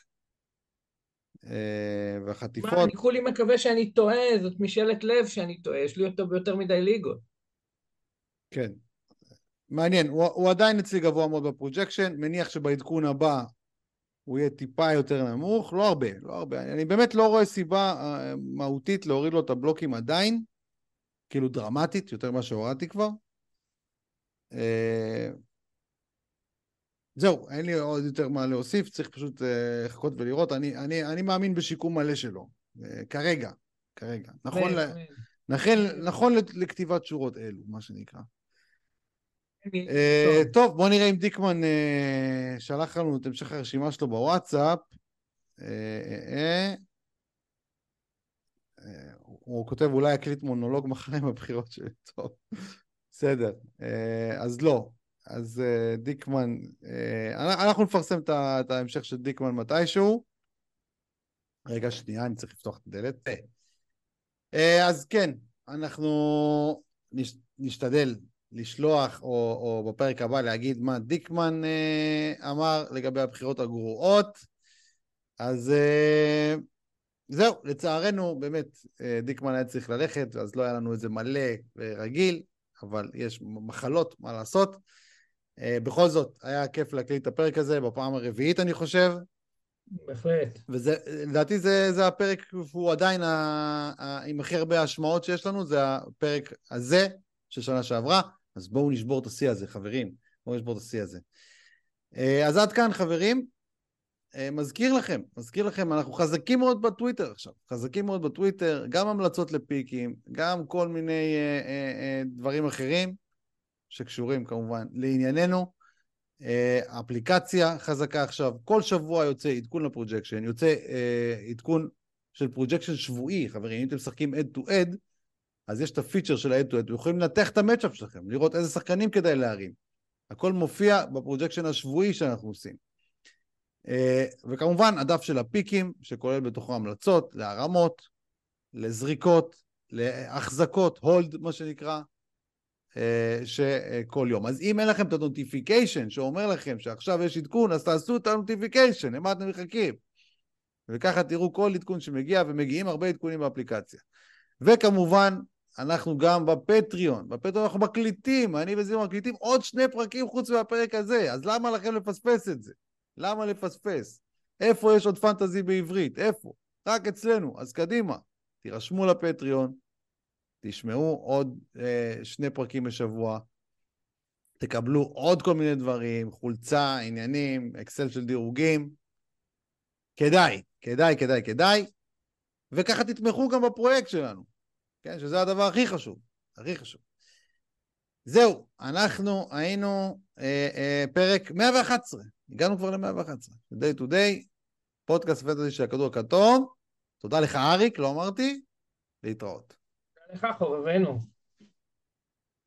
S1: אה, והחטיפות... מה,
S3: אני כולי מקווה שאני טועה, זאת משאלת לב שאני טועה, יש לי אותו ביותר מדי ליגות.
S1: כן. מעניין, הוא, הוא עדיין אצלי גבוה מאוד ב projection, מניח שבעדכון הבא הוא יהיה טיפה יותר נמוך, לא הרבה, לא הרבה. אני באמת לא רואה סיבה אה, מהותית להוריד לו את הבלוקים עדיין, כאילו דרמטית, יותר ממה שהורדתי כבר. אה, זהו, אין לי עוד יותר מה להוסיף, צריך פשוט אה, לחכות ולראות. אני, אני, אני מאמין בשיקום מלא שלו, uh, כרגע, כרגע. נכון, ל... נכון, נכון לכתיבת שורות אלו, מה שנקרא. Uh, טוב, בוא נראה אם דיקמן שלח לנו את המשך הרשימה שלו בוואטסאפ. הוא כותב אולי אקליט מונולוג מחר עם הבחירות שלי. טוב, בסדר. אז לא, אז uh, דיקמן, uh, אנחנו נפרסם את ההמשך של דיקמן מתישהו. רגע, שנייה, אני צריך לפתוח את הדלת. Uh, אז כן, אנחנו נש, נשתדל לשלוח, או, או בפרק הבא להגיד מה דיקמן uh, אמר לגבי הבחירות הגרועות. אז uh, זהו, לצערנו, באמת, uh, דיקמן היה צריך ללכת, אז לא היה לנו איזה מלא ורגיל, אבל יש מחלות, מה לעשות. Uh, בכל זאת, היה כיף להקליט את הפרק הזה בפעם הרביעית, אני חושב.
S3: בהחלט.
S1: ולדעתי זה, זה הפרק, הוא עדיין ה, ה, עם הכי הרבה השמעות שיש לנו, זה הפרק הזה של שנה שעברה, אז בואו נשבור את השיא הזה, חברים. בואו נשבור את השיא הזה. Uh, אז עד כאן, חברים. Uh, מזכיר לכם, מזכיר לכם, אנחנו חזקים מאוד בטוויטר עכשיו, חזקים מאוד בטוויטר, גם המלצות לפיקים, גם כל מיני uh, uh, uh, דברים אחרים. שקשורים כמובן לענייננו. אה, אפליקציה חזקה עכשיו, כל שבוע יוצא עדכון ל projection, יוצא uh, עדכון של projection שבועי, חברים, אם אתם משחקים אד טו אד, אז יש את ה feature של האד טו אד, אתם יכולים לנתח את ה matchup שלכם, לראות איזה שחקנים כדאי להרים. הכל מופיע ב projection השבועי שאנחנו עושים. Uh, וכמובן, הדף של הפיקים, שכולל בתוכו המלצות להרמות, לזריקות, להחזקות, hold, מה שנקרא, אה, שכל יום. אז אם אין לכם את ה notification שאומר לכם שעכשיו יש עדכון, אז תעשו את ה notification, למה אתם מחכים? וככה תראו כל עדכון שמגיע, ומגיעים הרבה עדכונים באפליקציה. וכמובן, אנחנו גם בפטריון, בפטריון אנחנו מקליטים, אני וזיו מקליטים עוד שני פרקים חוץ מהפרק הזה, אז למה לכם לפספס את זה? למה לפספס? איפה יש עוד פנטזי בעברית? איפה? רק אצלנו, אז קדימה, תירשמו לפטריון, תשמעו עוד אה, שני פרקים בשבוע, תקבלו עוד כל מיני דברים, חולצה, עניינים, אקסל של דירוגים. כדאי, כדאי, כדאי, כדאי, וככה תתמכו גם בפרויקט שלנו, כן? שזה הדבר הכי חשוב, הכי חשוב. זהו, אנחנו היינו אה, אה, פרק 111, הגענו כבר ל-111, day to day, פודקאסט פנטזי של הכדור הכתום. תודה לך אריק, לא אמרתי, להתראות.
S3: לך חובבנו.